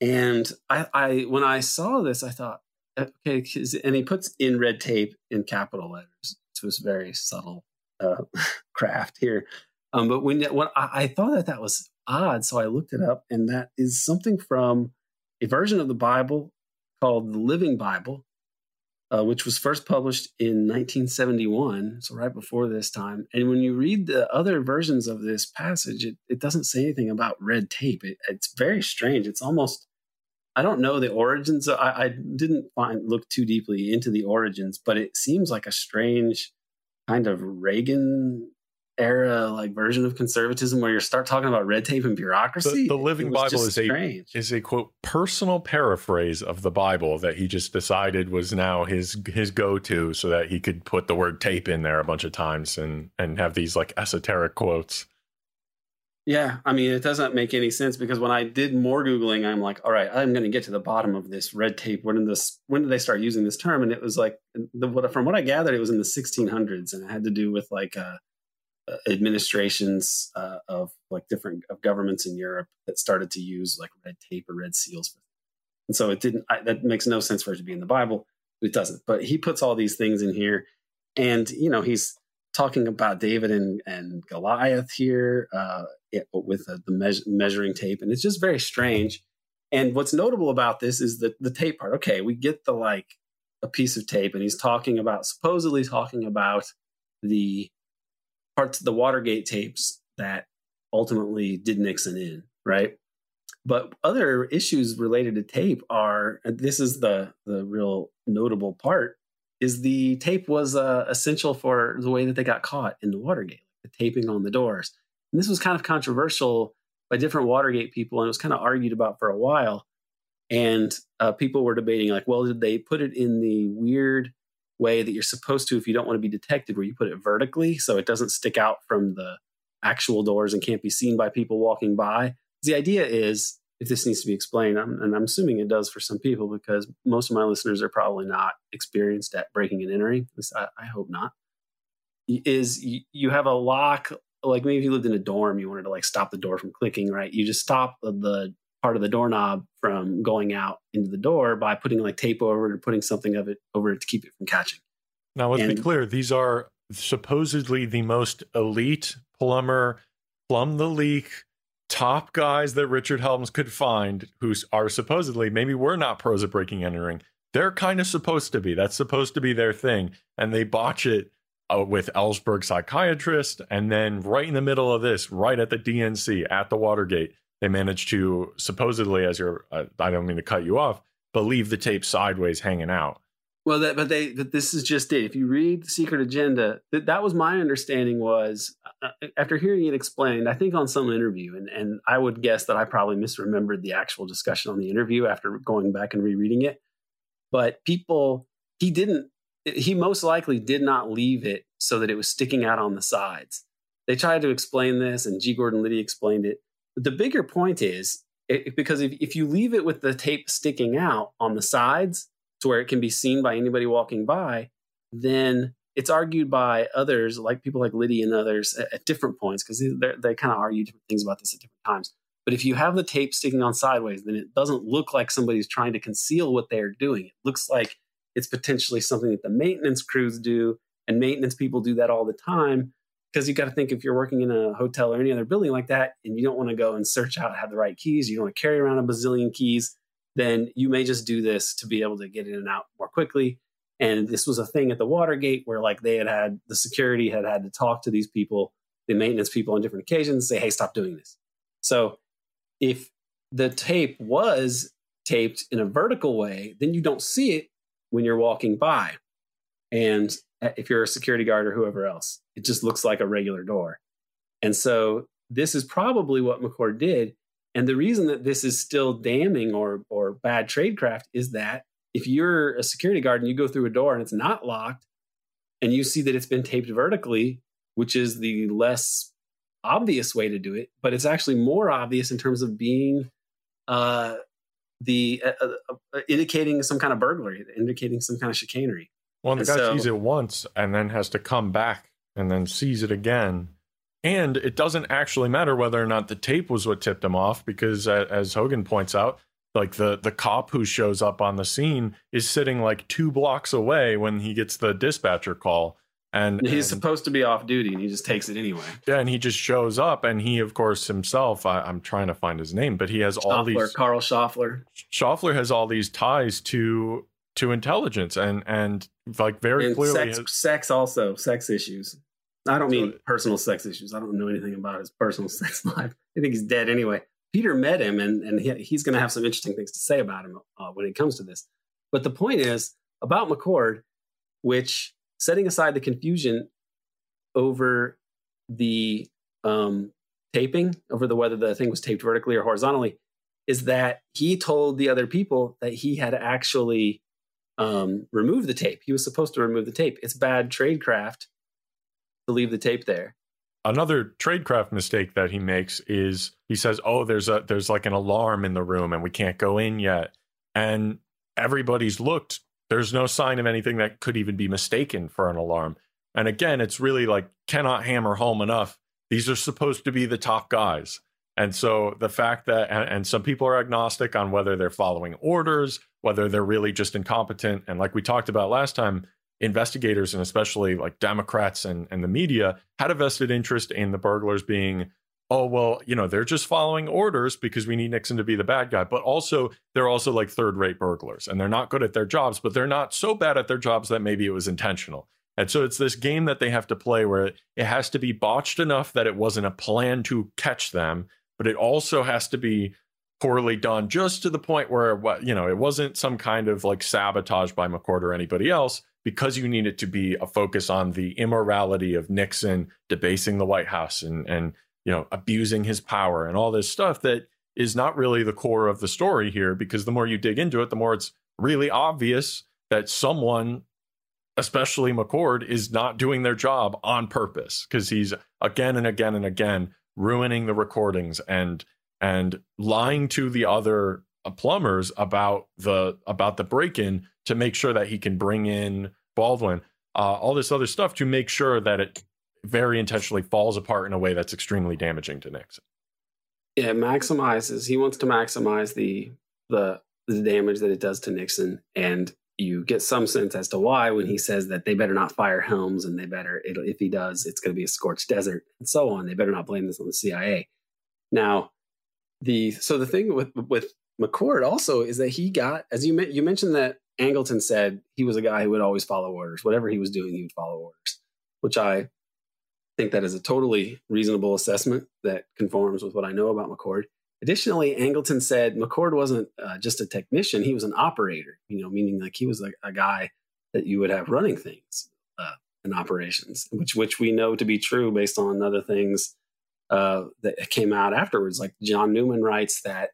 And I, I when I saw this, I thought, okay, and he puts in red tape in capital letters. It was very subtle uh, craft here. Um, but when, when I, I thought that that was odd, so I looked it up, and that is something from a version of the Bible called the Living Bible, uh, which was first published in 1971, so right before this time. And when you read the other versions of this passage, it, it doesn't say anything about red tape. It, it's very strange. It's almost I don't know the origins. I, I didn't find look too deeply into the origins, but it seems like a strange kind of Reagan era like version of conservatism where you start talking about red tape and bureaucracy. The- the Living Bible is a- Is a quote personal paraphrase of the Bible that he just decided was now his his go to, so that he could put the word tape in there a bunch of times and and have these like esoteric quotes. Yeah, I mean, it doesn't make any sense because when I did more googling, I'm like, all right, I'm going to get to the bottom of this red tape. When did this? When did they start using this term? And it was like, the, what, from what I gathered, it was in the 1600s, and it had to do with like uh, uh, administrations uh, of like different of governments in Europe that started to use like red tape or red seals. And so it didn't, I, that makes no sense for it to be in the Bible. It doesn't. But he puts all these things in here. And, you know, he's talking about David and, and Goliath here uh, it, with the, the meas- measuring tape. And it's just very strange. And what's notable about this is the, the tape part. Okay, we get the like a piece of tape, and he's talking about, supposedly talking about the parts the Watergate tapes that ultimately did Nixon in, right? But other issues related to tape are, this is the the real notable part, is the tape was uh, essential for the way that they got caught in the Watergate, the taping on the doors. And this was kind of controversial by different Watergate people, and it was kind of argued about for a while. And uh, people were debating, like, well, did they put it in the weird way that you're supposed to if you don't want to be detected, where you put it vertically so it doesn't stick out from the actual doors and can't be seen by people walking by? The idea is, if this needs to be explained, I'm, and I'm assuming it does for some people because most of my listeners are probably not experienced at breaking and entering. I, I hope not. Is you, you have a lock like maybe if you lived in a dorm, you wanted to like stop the door from clicking, right? You just stop the part of the doorknob from going out into the door by putting like tape over it or putting something of it over it to keep it from catching. Now, let's and, be clear: these are supposedly the most elite plumber, plumb the leak, top guys that Richard Helms could find, who are supposedly maybe we're not pros at breaking entering. They're kind of supposed to be. That's supposed to be their thing, and they botch it uh, with Ellsberg psychiatrist, and then right in the middle of this, right at the DNC at the Watergate, they managed to supposedly, as you're, uh, I don't mean to cut you off, but leave the tape sideways hanging out. Well, that, but they, but this is just it. If you read the Secret Agenda, that, that was my understanding. Was uh, uh, after hearing it explained, I think on some interview, and and I would guess that I probably misremembered the actual discussion on the interview after going back and rereading it. But people, he didn't he most likely did not leave it so that it was sticking out on the sides. They tried to explain this, and G. Gordon Liddy explained it. But the bigger point is it, because if, if you leave it with the tape sticking out on the sides to where it can be seen by anybody walking by, then it's argued by others, like people like Liddy and others, at, at different points, because they, they kind of argue different things about this at different times. But if you have the tape sticking on sideways, then it doesn't look like somebody's trying to conceal what they're doing. It looks like it's potentially something that the maintenance crews do, and maintenance people do that all the time. Because you got to think if you're working in a hotel or any other building like that, and you don't want to go and search out have the right keys, you don't want to carry around a bazillion keys, then you may just do this to be able to get in and out more quickly. And this was a thing at the Watergate where like they had had the security had had to talk to these people, the maintenance people on different occasions, say, "Hey, stop doing this." So if the tape was taped in a vertical way, then you don't see it when you're walking by. And if you're a security guard or whoever else, it just looks like a regular door. And so this is probably what McCord did. And the reason that this is still damning or or bad tradecraft is that if you're a security guard and you go through a door and it's not locked and you see that it's been taped vertically, which is the less obvious way to do it, but it's actually more obvious in terms of being uh, the uh, uh, uh, indicating some kind of burglary, indicating some kind of chicanery. Well, the guy so, sees it once and then has to come back and then sees it again. And it doesn't actually matter whether or not the tape was what tipped him off, because uh, as Hougan points out, like the the cop who shows up on the scene is sitting like two blocks away when he gets the dispatcher call and he's and, supposed to be off duty and he just takes it anyway. Yeah and he just shows up and he of course himself I, am trying to find his name but he has Shoffler, all these carl Shoffler Shoffler has all these ties to to intelligence and and like very and clearly sex, has, sex also sex issues. I don't mean personal sex issues. I don't know anything about his personal sex life. I think he's dead anyway. Peter met him and and he, he's going to have some interesting things to say about him uh, when it comes to this. But the point is about mccord which setting aside the confusion over the um, taping, over the whether the thing was taped vertically or horizontally, is that he told the other people that he had actually um, removed the tape. He was supposed to remove the tape. It's bad tradecraft to leave the tape there. Another tradecraft mistake that he makes is he says, "Oh, there's a there's like an alarm in the room and we can't go in yet." And everybody's looked there's no sign of anything that could even be mistaken for an alarm. And again, it's really like cannot hammer home enough. These are supposed to be the top guys. And so the fact that, and, and, some people are agnostic on whether they're following orders, whether they're really just incompetent. And like we talked about last time, investigators and especially like Democrats and, and the media had a vested interest in the burglars being, oh, well, you know, they're just following orders because we need Nixon to be the bad guy. But also, they're also like third rate burglars and they're not good at their jobs, but they're not so bad at their jobs that maybe it was intentional. And so it's this game that they have to play where it has to be botched enough that it wasn't a plan to catch them, but it also has to be poorly done just to the point where what you know it wasn't some kind of like sabotage by McCord or anybody else because you need it to be a focus on the immorality of Nixon debasing the White House and and you know abusing his power and all this stuff that is not really the core of the story here because the more you dig into it the more it's really obvious that someone especially McCord, is not doing their job on purpose because he's again and again and again ruining the recordings and and lying to the other plumbers about the about the break-in to make sure that he can bring in Baldwin, uh, all this other stuff to make sure that it very intentionally falls apart in a way that's extremely damaging to Nixon. Yeah, maximizes. He wants to maximize the the the damage that it does to Nixon, and you get some sense as to why when he says that they better not fire Helms and they better if he does it's going to be a scorched desert and so on they better not blame this on the CIA now the so the thing with with McCord also is that he got as you you mentioned that Angleton said he was a guy who would always follow orders whatever he was doing he would follow orders which I think that is a totally reasonable assessment that conforms with what I know about McCord Additionally, Angleton said McCord wasn't uh, just a technician; he was an operator. You know, meaning like he was a, guy that you would have running things uh, operations, which which we know to be true based on other things uh, that came out afterwards. Like John Newman writes that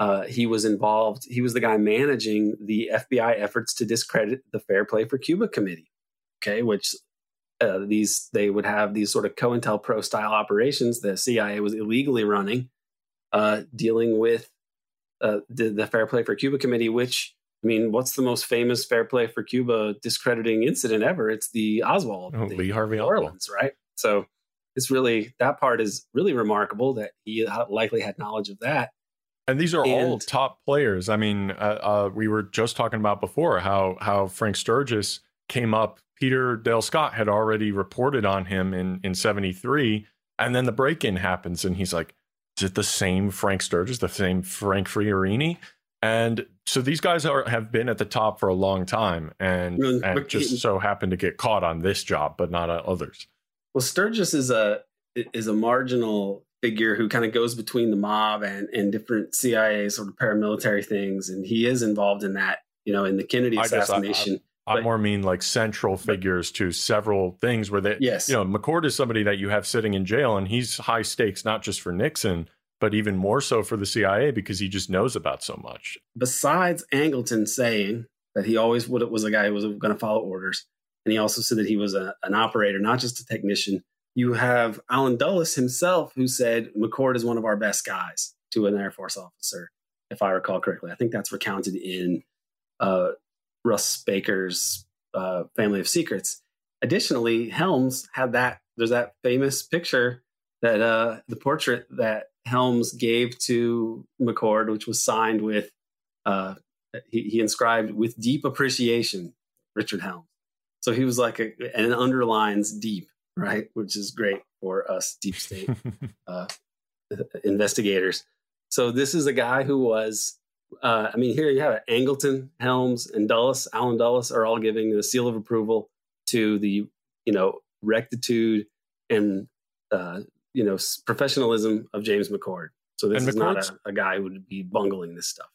uh, he was involved; he was the guy managing the FBI efforts to discredit the Fair Play for Cuba committee. Okay, which uh, these they would have these sort of COINTELPRO style operations the CIA was illegally running uh, dealing with uh, the, the Fair Play for Cuba committee, which I mean, what's the most famous Fair Play for Cuba discrediting incident ever? It's the Oswald, oh, the Lee Harvey Orleans, right? So it's really that part is really remarkable that he likely had knowledge of that. And these are and, all top players. I mean, uh, uh, we were just talking about before how how Frank Sturgis came up. Peter Dale Scott had already reported on him in in '73, and then the break in happens, and he's like, is it the same Frank Sturgis, the same Frank Fiorini? And so these guys are have been at the top for a long time, and and just so happened to get caught on this job, but not others. Well, Sturgis is a is a marginal figure who kind of goes between the mob and and different CIA sort of paramilitary things, and he is involved in that. You know, in the Kennedy assassination. I more mean like central figures to several things where they, yes. you know, McCord is somebody that you have sitting in jail and he's high stakes, not just for Nixon, but even more so for the CIA because he just knows about so much. Besides Angleton saying that he always would, was a guy who was going to follow orders, and he also said that he was a, an operator, not just a technician. You have Allen Dulles himself who said McCord is one of our best guys to an Air Force officer, if I recall correctly. I think that's recounted in uh, Russ Baker's uh, Family of Secrets. Additionally, Helms had that. There's that famous picture that uh, the portrait that Helms gave to McCord, which was signed with uh, he, he, inscribed with deep appreciation, Richard Helms. So he was like a, and it underlines deep, right, which is great for us deep state uh, investigators. So this is a guy who was uh, I mean, here you have it. Angleton, Helms, and Dulles, Allen Dulles are all giving the seal of approval to the, you know, rectitude and, uh, you know, professionalism of James McCord. So this and is McCord's, not a, a, guy who would be bungling this stuff.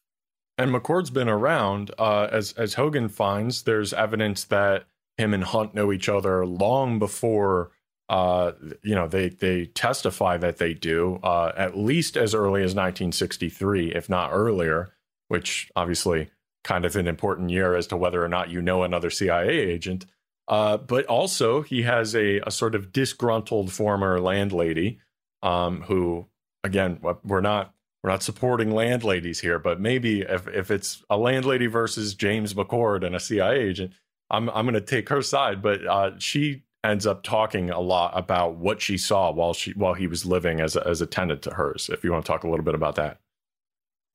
And McCord's been around. Uh, as as Hougan finds, there's evidence that him and Hunt know each other long before uh, you know, they they testify that they do uh, at least as early as 1963, if not earlier which obviously kind of an important year as to whether or not you know another CIA agent. Uh, but also, he has a, a sort of disgruntled former landlady um, who, again, we're not we're not supporting landladies here, but maybe if, if it's a landlady versus James McCord and a CIA agent, I'm I'm going to take her side. But uh, she ends up talking a lot about what she saw while she while he was living as a, as a tenant to hers. If you want to talk a little bit about that.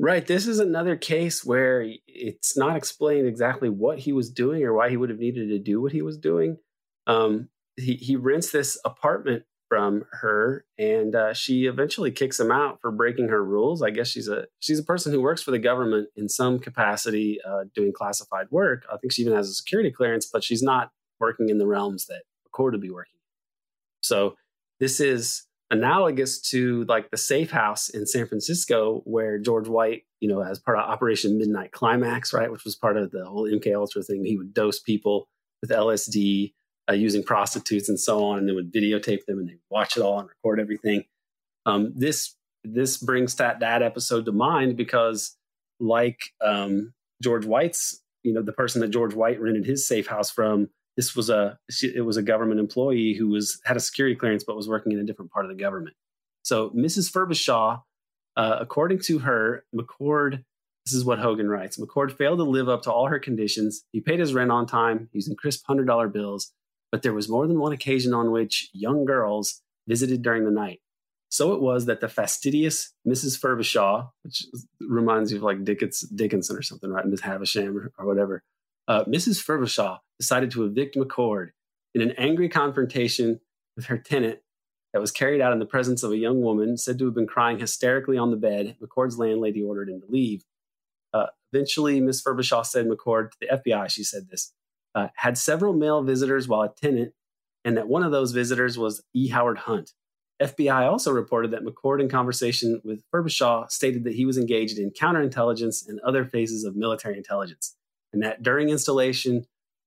Right. This is another case where it's not explained exactly what he was doing or why he would have needed to do what he was doing. Um, he, he rents this apartment from her, and uh, she eventually kicks him out for breaking her rules. I guess she's a she's a person who works for the government in some capacity, uh, doing classified work. I think she even has a security clearance, but she's not working in the realms that McCord would be working. So this is analogous to like the safe house in San Francisco, where George White, you know, as part of Operation Midnight Climax, right, which was part of the whole MK Ultra thing, he would dose people with LSD uh, using prostitutes and so on, and then would videotape them and they watch it all and record everything. Um, this this brings that that episode to mind because, like um, George White's, you know, the person that George White rented his safe house from this was a it was a government employee who was had a security clearance but was working in a different part of the government. So Mrs. Furbishaw, uh, according to her, McCord. This is what Hougan writes. McCord failed to live up to all her conditions. He paid his rent on time using crisp hundred dollar bills, but there was more than one occasion on which young girls visited during the night. So it was that the fastidious Mrs. Furbishaw, which reminds you of like Dickens, Dickinson or something, right? Miss Havisham or, or whatever, uh, Mrs. Furbishaw decided to evict McCord in an angry confrontation with her tenant that was carried out in the presence of a young woman said to have been crying hysterically on the bed. McCord's landlady ordered him to leave. Uh, eventually, Miss Furbishaw said McCord to the FBI, she said this, uh, had several male visitors while a tenant, and that one of those visitors was E. Howard Hunt. FBI also reported that McCord, in conversation with Furbishaw, stated that he was engaged in counterintelligence and other phases of military intelligence and that during installation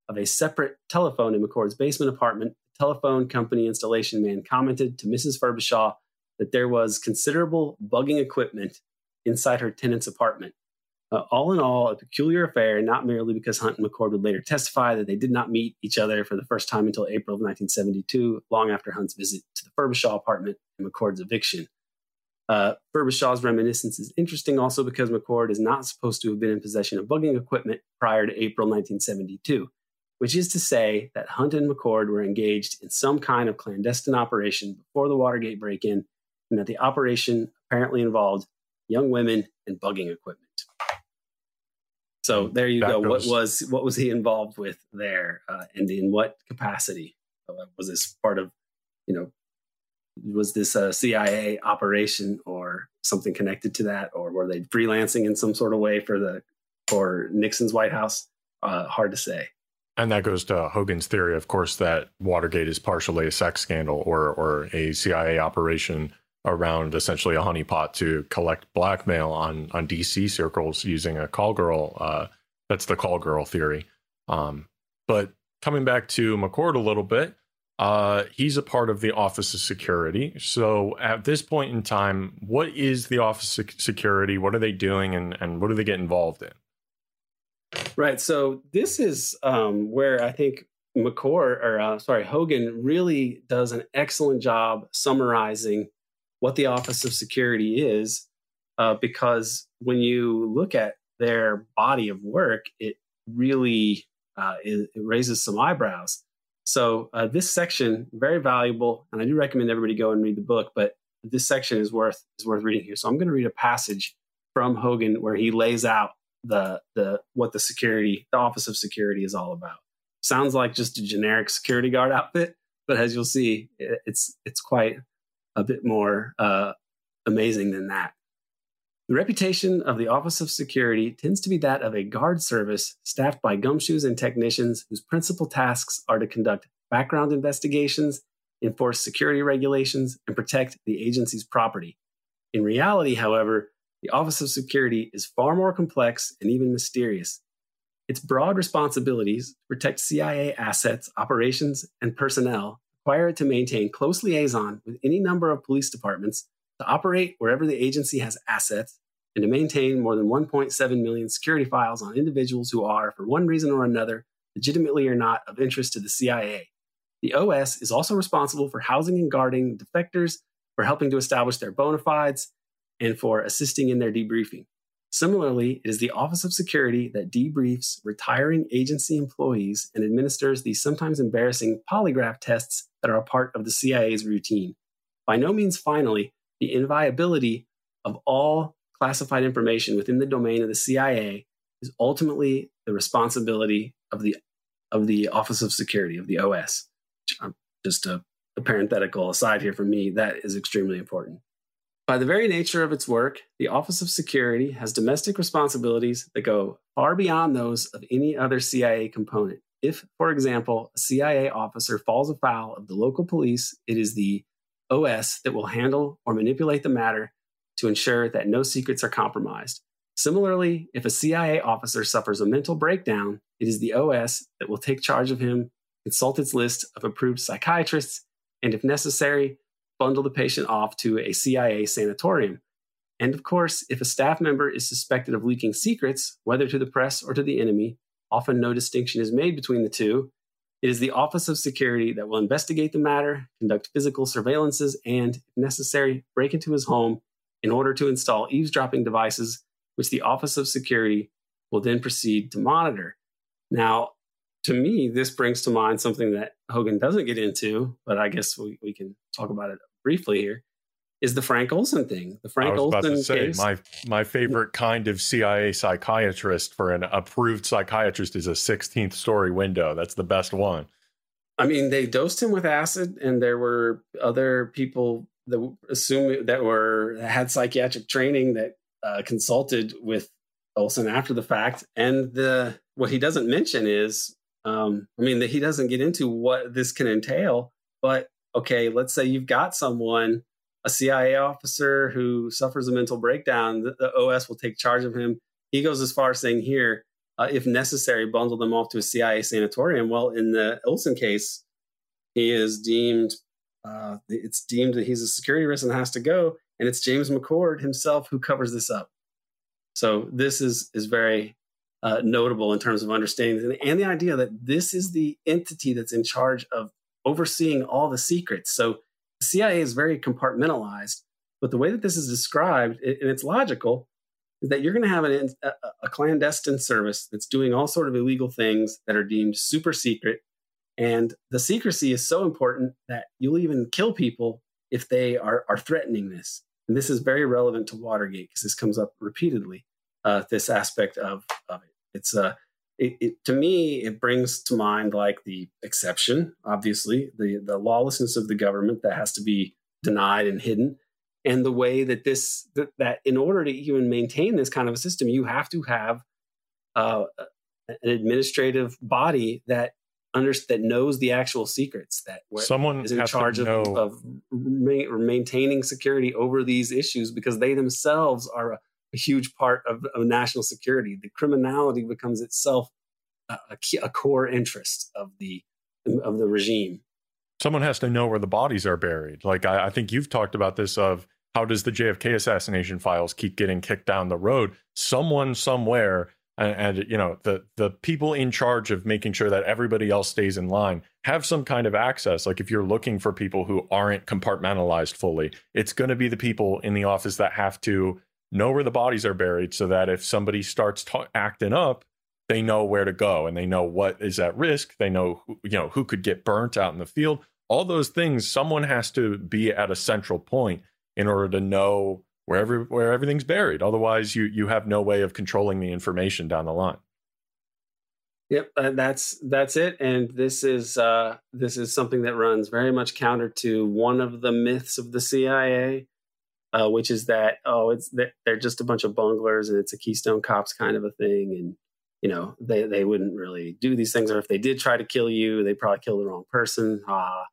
of a separate telephone in McCord's basement apartment, the telephone company installation man commented to Mrs. Furbishaw that there was considerable bugging equipment inside her tenant's apartment. Uh, all in all, a peculiar affair, not merely because Hunt and McCord would later testify that they did not meet each other for the first time until April of 1972, long after Hunt's visit to the Furbishaw apartment and McCord's eviction. Uh, Furbishaw's reminiscence is interesting also because McCord is not supposed to have been in possession of bugging equipment prior to April 1972, which is to say that Hunt and McCord were engaged in some kind of clandestine operation before the Watergate break in, and that the operation apparently involved young women and bugging equipment. So there you that go. Goes. What was what was he involved with there, uh, and in what capacity? Uh, was this part of you know was this a CIA operation or something connected to that, or were they freelancing in some sort of way for the for Nixon's White House? Uh, hard to say. And that goes to Hougan's theory, of course, that Watergate is partially a sex scandal or or a CIA operation around essentially a honeypot to collect blackmail on on DC circles using a call girl. Uh, that's the call girl theory. Um, but coming back to McCord a little bit, uh, he's a part of the Office of Security. So at this point in time, what is the Office of Security? What are they doing, and and what do they get involved in? Right. So this is um, where I think McCord, or uh, sorry, Hougan, really does an excellent job summarizing what the Office of Security is, uh, because when you look at their body of work, it really uh, it, it raises some eyebrows. So uh, this section very valuable, and I do recommend everybody go and read the book. But this section is worth is worth reading here. So I'm going to read a passage from Hougan where he lays out the the what the security, the Office of Security, is all about. Sounds like just a generic security guard outfit, but as you'll see, it's it's quite a bit more uh, amazing than that. The reputation of the Office of Security tends to be that of a guard service staffed by gumshoes and technicians whose principal tasks are to conduct background investigations, enforce security regulations, and protect the agency's property. In reality, however, the Office of Security is far more complex and even mysterious. Its broad responsibilities to protect CIA assets, operations, and personnel require it to maintain close liaison with any number of police departments to operate wherever the agency has assets, and to maintain more than 1.7 million security files on individuals who are, for one reason or another, legitimately or not, of interest to the CIA. The OS is also responsible for housing and guarding defectors, for helping to establish their bona fides, and for assisting in their debriefing. Similarly, it is the Office of Security that debriefs retiring agency employees and administers the sometimes embarrassing polygraph tests that are a part of the CIA's routine. By no means finally, the inviolability of all classified information within the domain of the CIA is ultimately the responsibility of the of the Office of Security of the OS. Um, just a, a parenthetical aside here from me, that is extremely important. By the very nature of its work, the Office of Security has domestic responsibilities that go far beyond those of any other CIA component. If, for example, a CIA officer falls afoul of the local police, it is the OS that will handle or manipulate the matter to ensure that no secrets are compromised. Similarly, if a CIA officer suffers a mental breakdown, it is the OS that will take charge of him, consult its list of approved psychiatrists, and if necessary, bundle the patient off to a CIA sanatorium. And of course, if a staff member is suspected of leaking secrets, whether to the press or to the enemy, often no distinction is made between the two. It is the Office of Security that will investigate the matter, conduct physical surveillances, and, if necessary, break into his home in order to install eavesdropping devices, which the Office of Security will then proceed to monitor. Now, to me, this brings to mind something that Hougan doesn't get into, but I guess we, we can talk about it briefly here. Is the Frank Olson thing? The Frank I was about Olson say case. my my favorite kind of CIA psychiatrist for an approved psychiatrist is a 16th story window. That's the best one. I mean, they dosed him with acid, and there were other people that assume that were had psychiatric training that uh, consulted with Olson after the fact. And the what he doesn't mention is um, I mean, that he doesn't get into what this can entail, but okay, let's say you've got someone, a CIA officer who suffers a mental breakdown, the, the OS will take charge of him. He goes as far as saying here, uh, if necessary, bundle them off to a CIA sanatorium. Well, in the Olson case, he is deemed, uh, it's deemed that he's a security risk and has to go. And it's James McCord himself who covers this up. So this is is very uh, notable in terms of understanding and the idea that this is the entity that's in charge of overseeing all the secrets. So CIA is very compartmentalized, but the way that this is described, and it's logical, is that you're going to have an, a, a clandestine service that's doing all sort of illegal things that are deemed super secret. And the secrecy is so important that you'll even kill people if they are, are threatening this. And this is very relevant to Watergate because this comes up repeatedly uh, this aspect of, of it. It's uh, it, it, to me, it brings to mind like the exception, obviously, the the lawlessness of the government that has to be denied and hidden, and the way that this that, that in order to even maintain this kind of a system, you have to have uh, an administrative body that under, that knows the actual secrets that someone is in charge of, of ma- maintaining security over these issues because they themselves are a, huge part of, of, national security. The criminality becomes itself a, a, key, a, core interest of the of the regime. Someone has to know where the bodies are buried. Like I, I think you've talked about this of how does the JFK assassination files keep getting kicked down the road? Someone somewhere and, and, you know the the people in charge of making sure that everybody else stays in line have some kind of access like if you're looking for people who aren't compartmentalized fully it's going to be the people in the office that have to know where the bodies are buried so that if somebody starts ta- acting up they know where to go and they know what is at risk they know who, you know who could get burnt out in the field all those things someone has to be at a central point in order to know where every, where everything's buried. Otherwise, you you have no way of controlling the information down the line. Yep, uh, that's that's it. And this is uh, this is something that runs very much counter to one of the myths of the CIA, uh, which is that oh, it's they're just a bunch of bunglers and it's a Keystone Cops kind of a thing, and you know they they wouldn't really do these things, or if they did try to kill you, they probably kill the wrong person. Ah,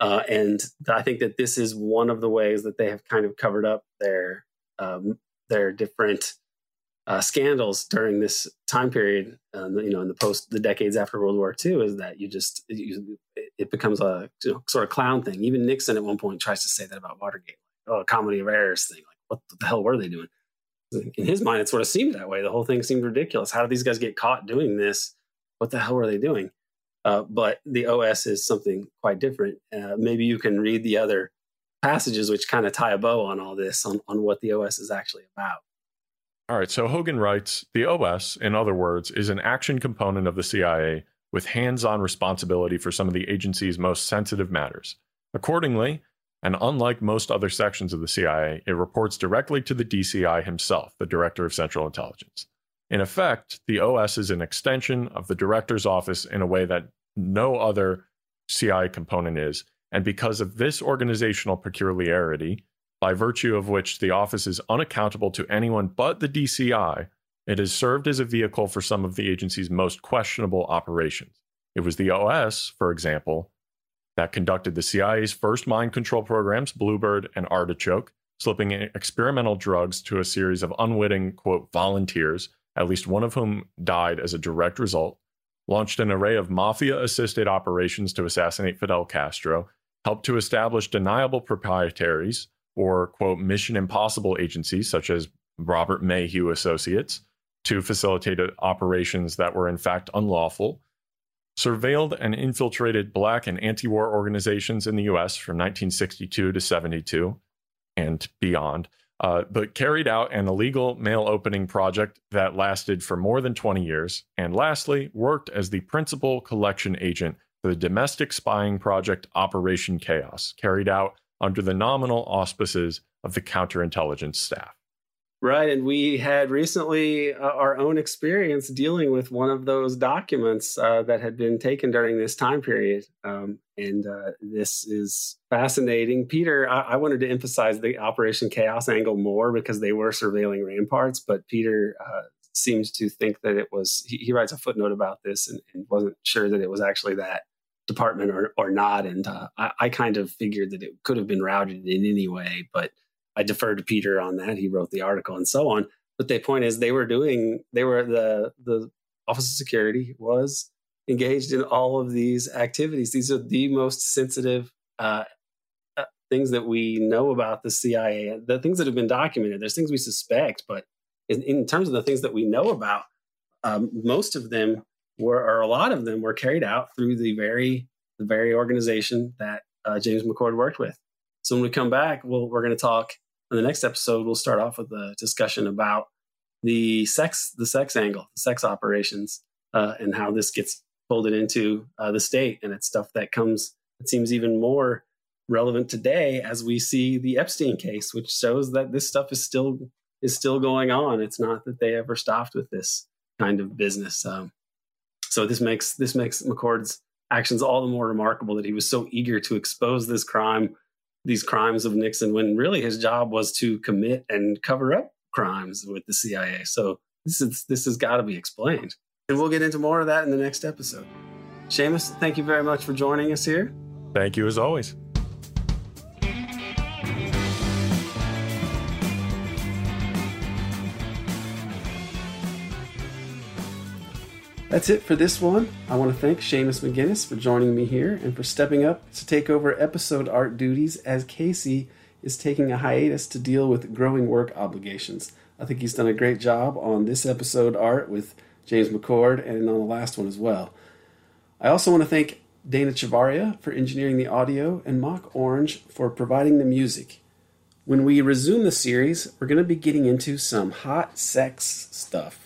uh, and I think that this is one of the ways that they have kind of covered up their um, their different uh, scandals during this time period. Um, you know, in the post the decades after World War II, is that you just you, it becomes a you know, sort of clown thing. Even Nixon at one point tries to say that about Watergate, oh, a comedy of errors thing. Like, what the hell were they doing? In his mind, it sort of seemed that way. The whole thing seemed ridiculous. How did these guys get caught doing this? What the hell were they doing? Uh, but the OS is something quite different. Uh, maybe you can read the other passages which kind of tie a bow on all this, on, on what the OS is actually about. All right, so Hougan writes The OS, in other words, is an action component of the CIA with hands on responsibility for some of the agency's most sensitive matters. Accordingly, and unlike most other sections of the CIA, it reports directly to the DCI himself, the Director of Central Intelligence. In effect, the OS is an extension of the Director's office in a way that no other CIA component is. And because of this organizational peculiarity, by virtue of which the office is unaccountable to anyone but the DCI, it has served as a vehicle for some of the agency's most questionable operations. It was the OS, for example, that conducted the CIA's first mind control programs, Bluebird and Artichoke, slipping experimental drugs to a series of unwitting, quote, volunteers, at least one of whom died as a direct result, launched an array of mafia assisted operations to assassinate Fidel Castro, helped to establish deniable proprietaries or, quote, mission impossible agencies such as Robert Maheu Associates to facilitate operations that were in fact unlawful, surveilled and infiltrated black and anti war organizations in the US from 1962 to 72 and beyond, uh, but carried out an illegal mail opening project that lasted for more than 20 years, and lastly, worked as the principal collection agent for the domestic spying project Operation Chaos, carried out under the nominal auspices of the counterintelligence staff. Right. And we had recently uh, our own experience dealing with one of those documents uh, that had been taken during this time period. Um, and uh, this is fascinating. Peter, I-, I, wanted to emphasize the Operation Chaos angle more because they were surveilling ramparts, but Peter uh, seems to think that it was, he, he writes a footnote about this and, and, wasn't sure that it was actually that department or, or not. And uh, I, I kind of figured that it could have been routed in any way, but I deferred to Peter on that. He wrote the article and so on. But the point is, they were doing, they were the the Office of Security was engaged in all of these activities. These are the most sensitive uh, uh, things that we know about the CIA. The things that have been documented. There's things we suspect, but in, in terms of the things that we know about, um, most of them were, or a lot of them, were carried out through the very the very organization that uh, James McCord worked with. So when we come back, we'll, we're going to talk in the next episode, we'll start off with a discussion about the sex, the sex angle, the sex operations, uh, and how this gets folded into uh, the state. And it's stuff that comes, it seems even more relevant today as we see the Epstein case, which shows that this stuff is still is still going on. It's not that they ever stopped with this kind of business. Um, so this makes this makes McCord's actions all the more remarkable that he was so eager to expose this crime these crimes of Nixon when really his job was to commit and cover up crimes with the CIA. So this is this has got to be explained. And we'll get into more of that in the next episode. Seamus, thank you very much for joining us here. Thank you as always. That's it for this one. I want to thank Seamus McGuinness for joining me here and for stepping up to take over episode art duties as Casey is taking a hiatus to deal with growing work obligations. I think he's done a great job on this episode art with James McCord and on the last one as well. I also want to thank Dana Chavarria for engineering the audio and Mock Orange for providing the music. When we resume the series, we're going to be getting into some hot sex stuff.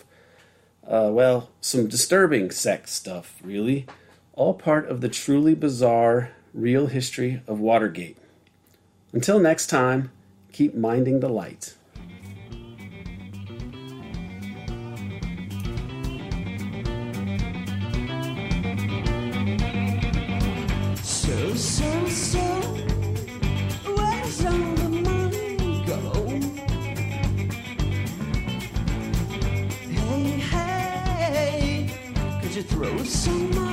Uh, well, some disturbing sex stuff, really. All part of the truly bizarre, real history of Watergate. Until next time, keep minding the light. So, so, throw some money?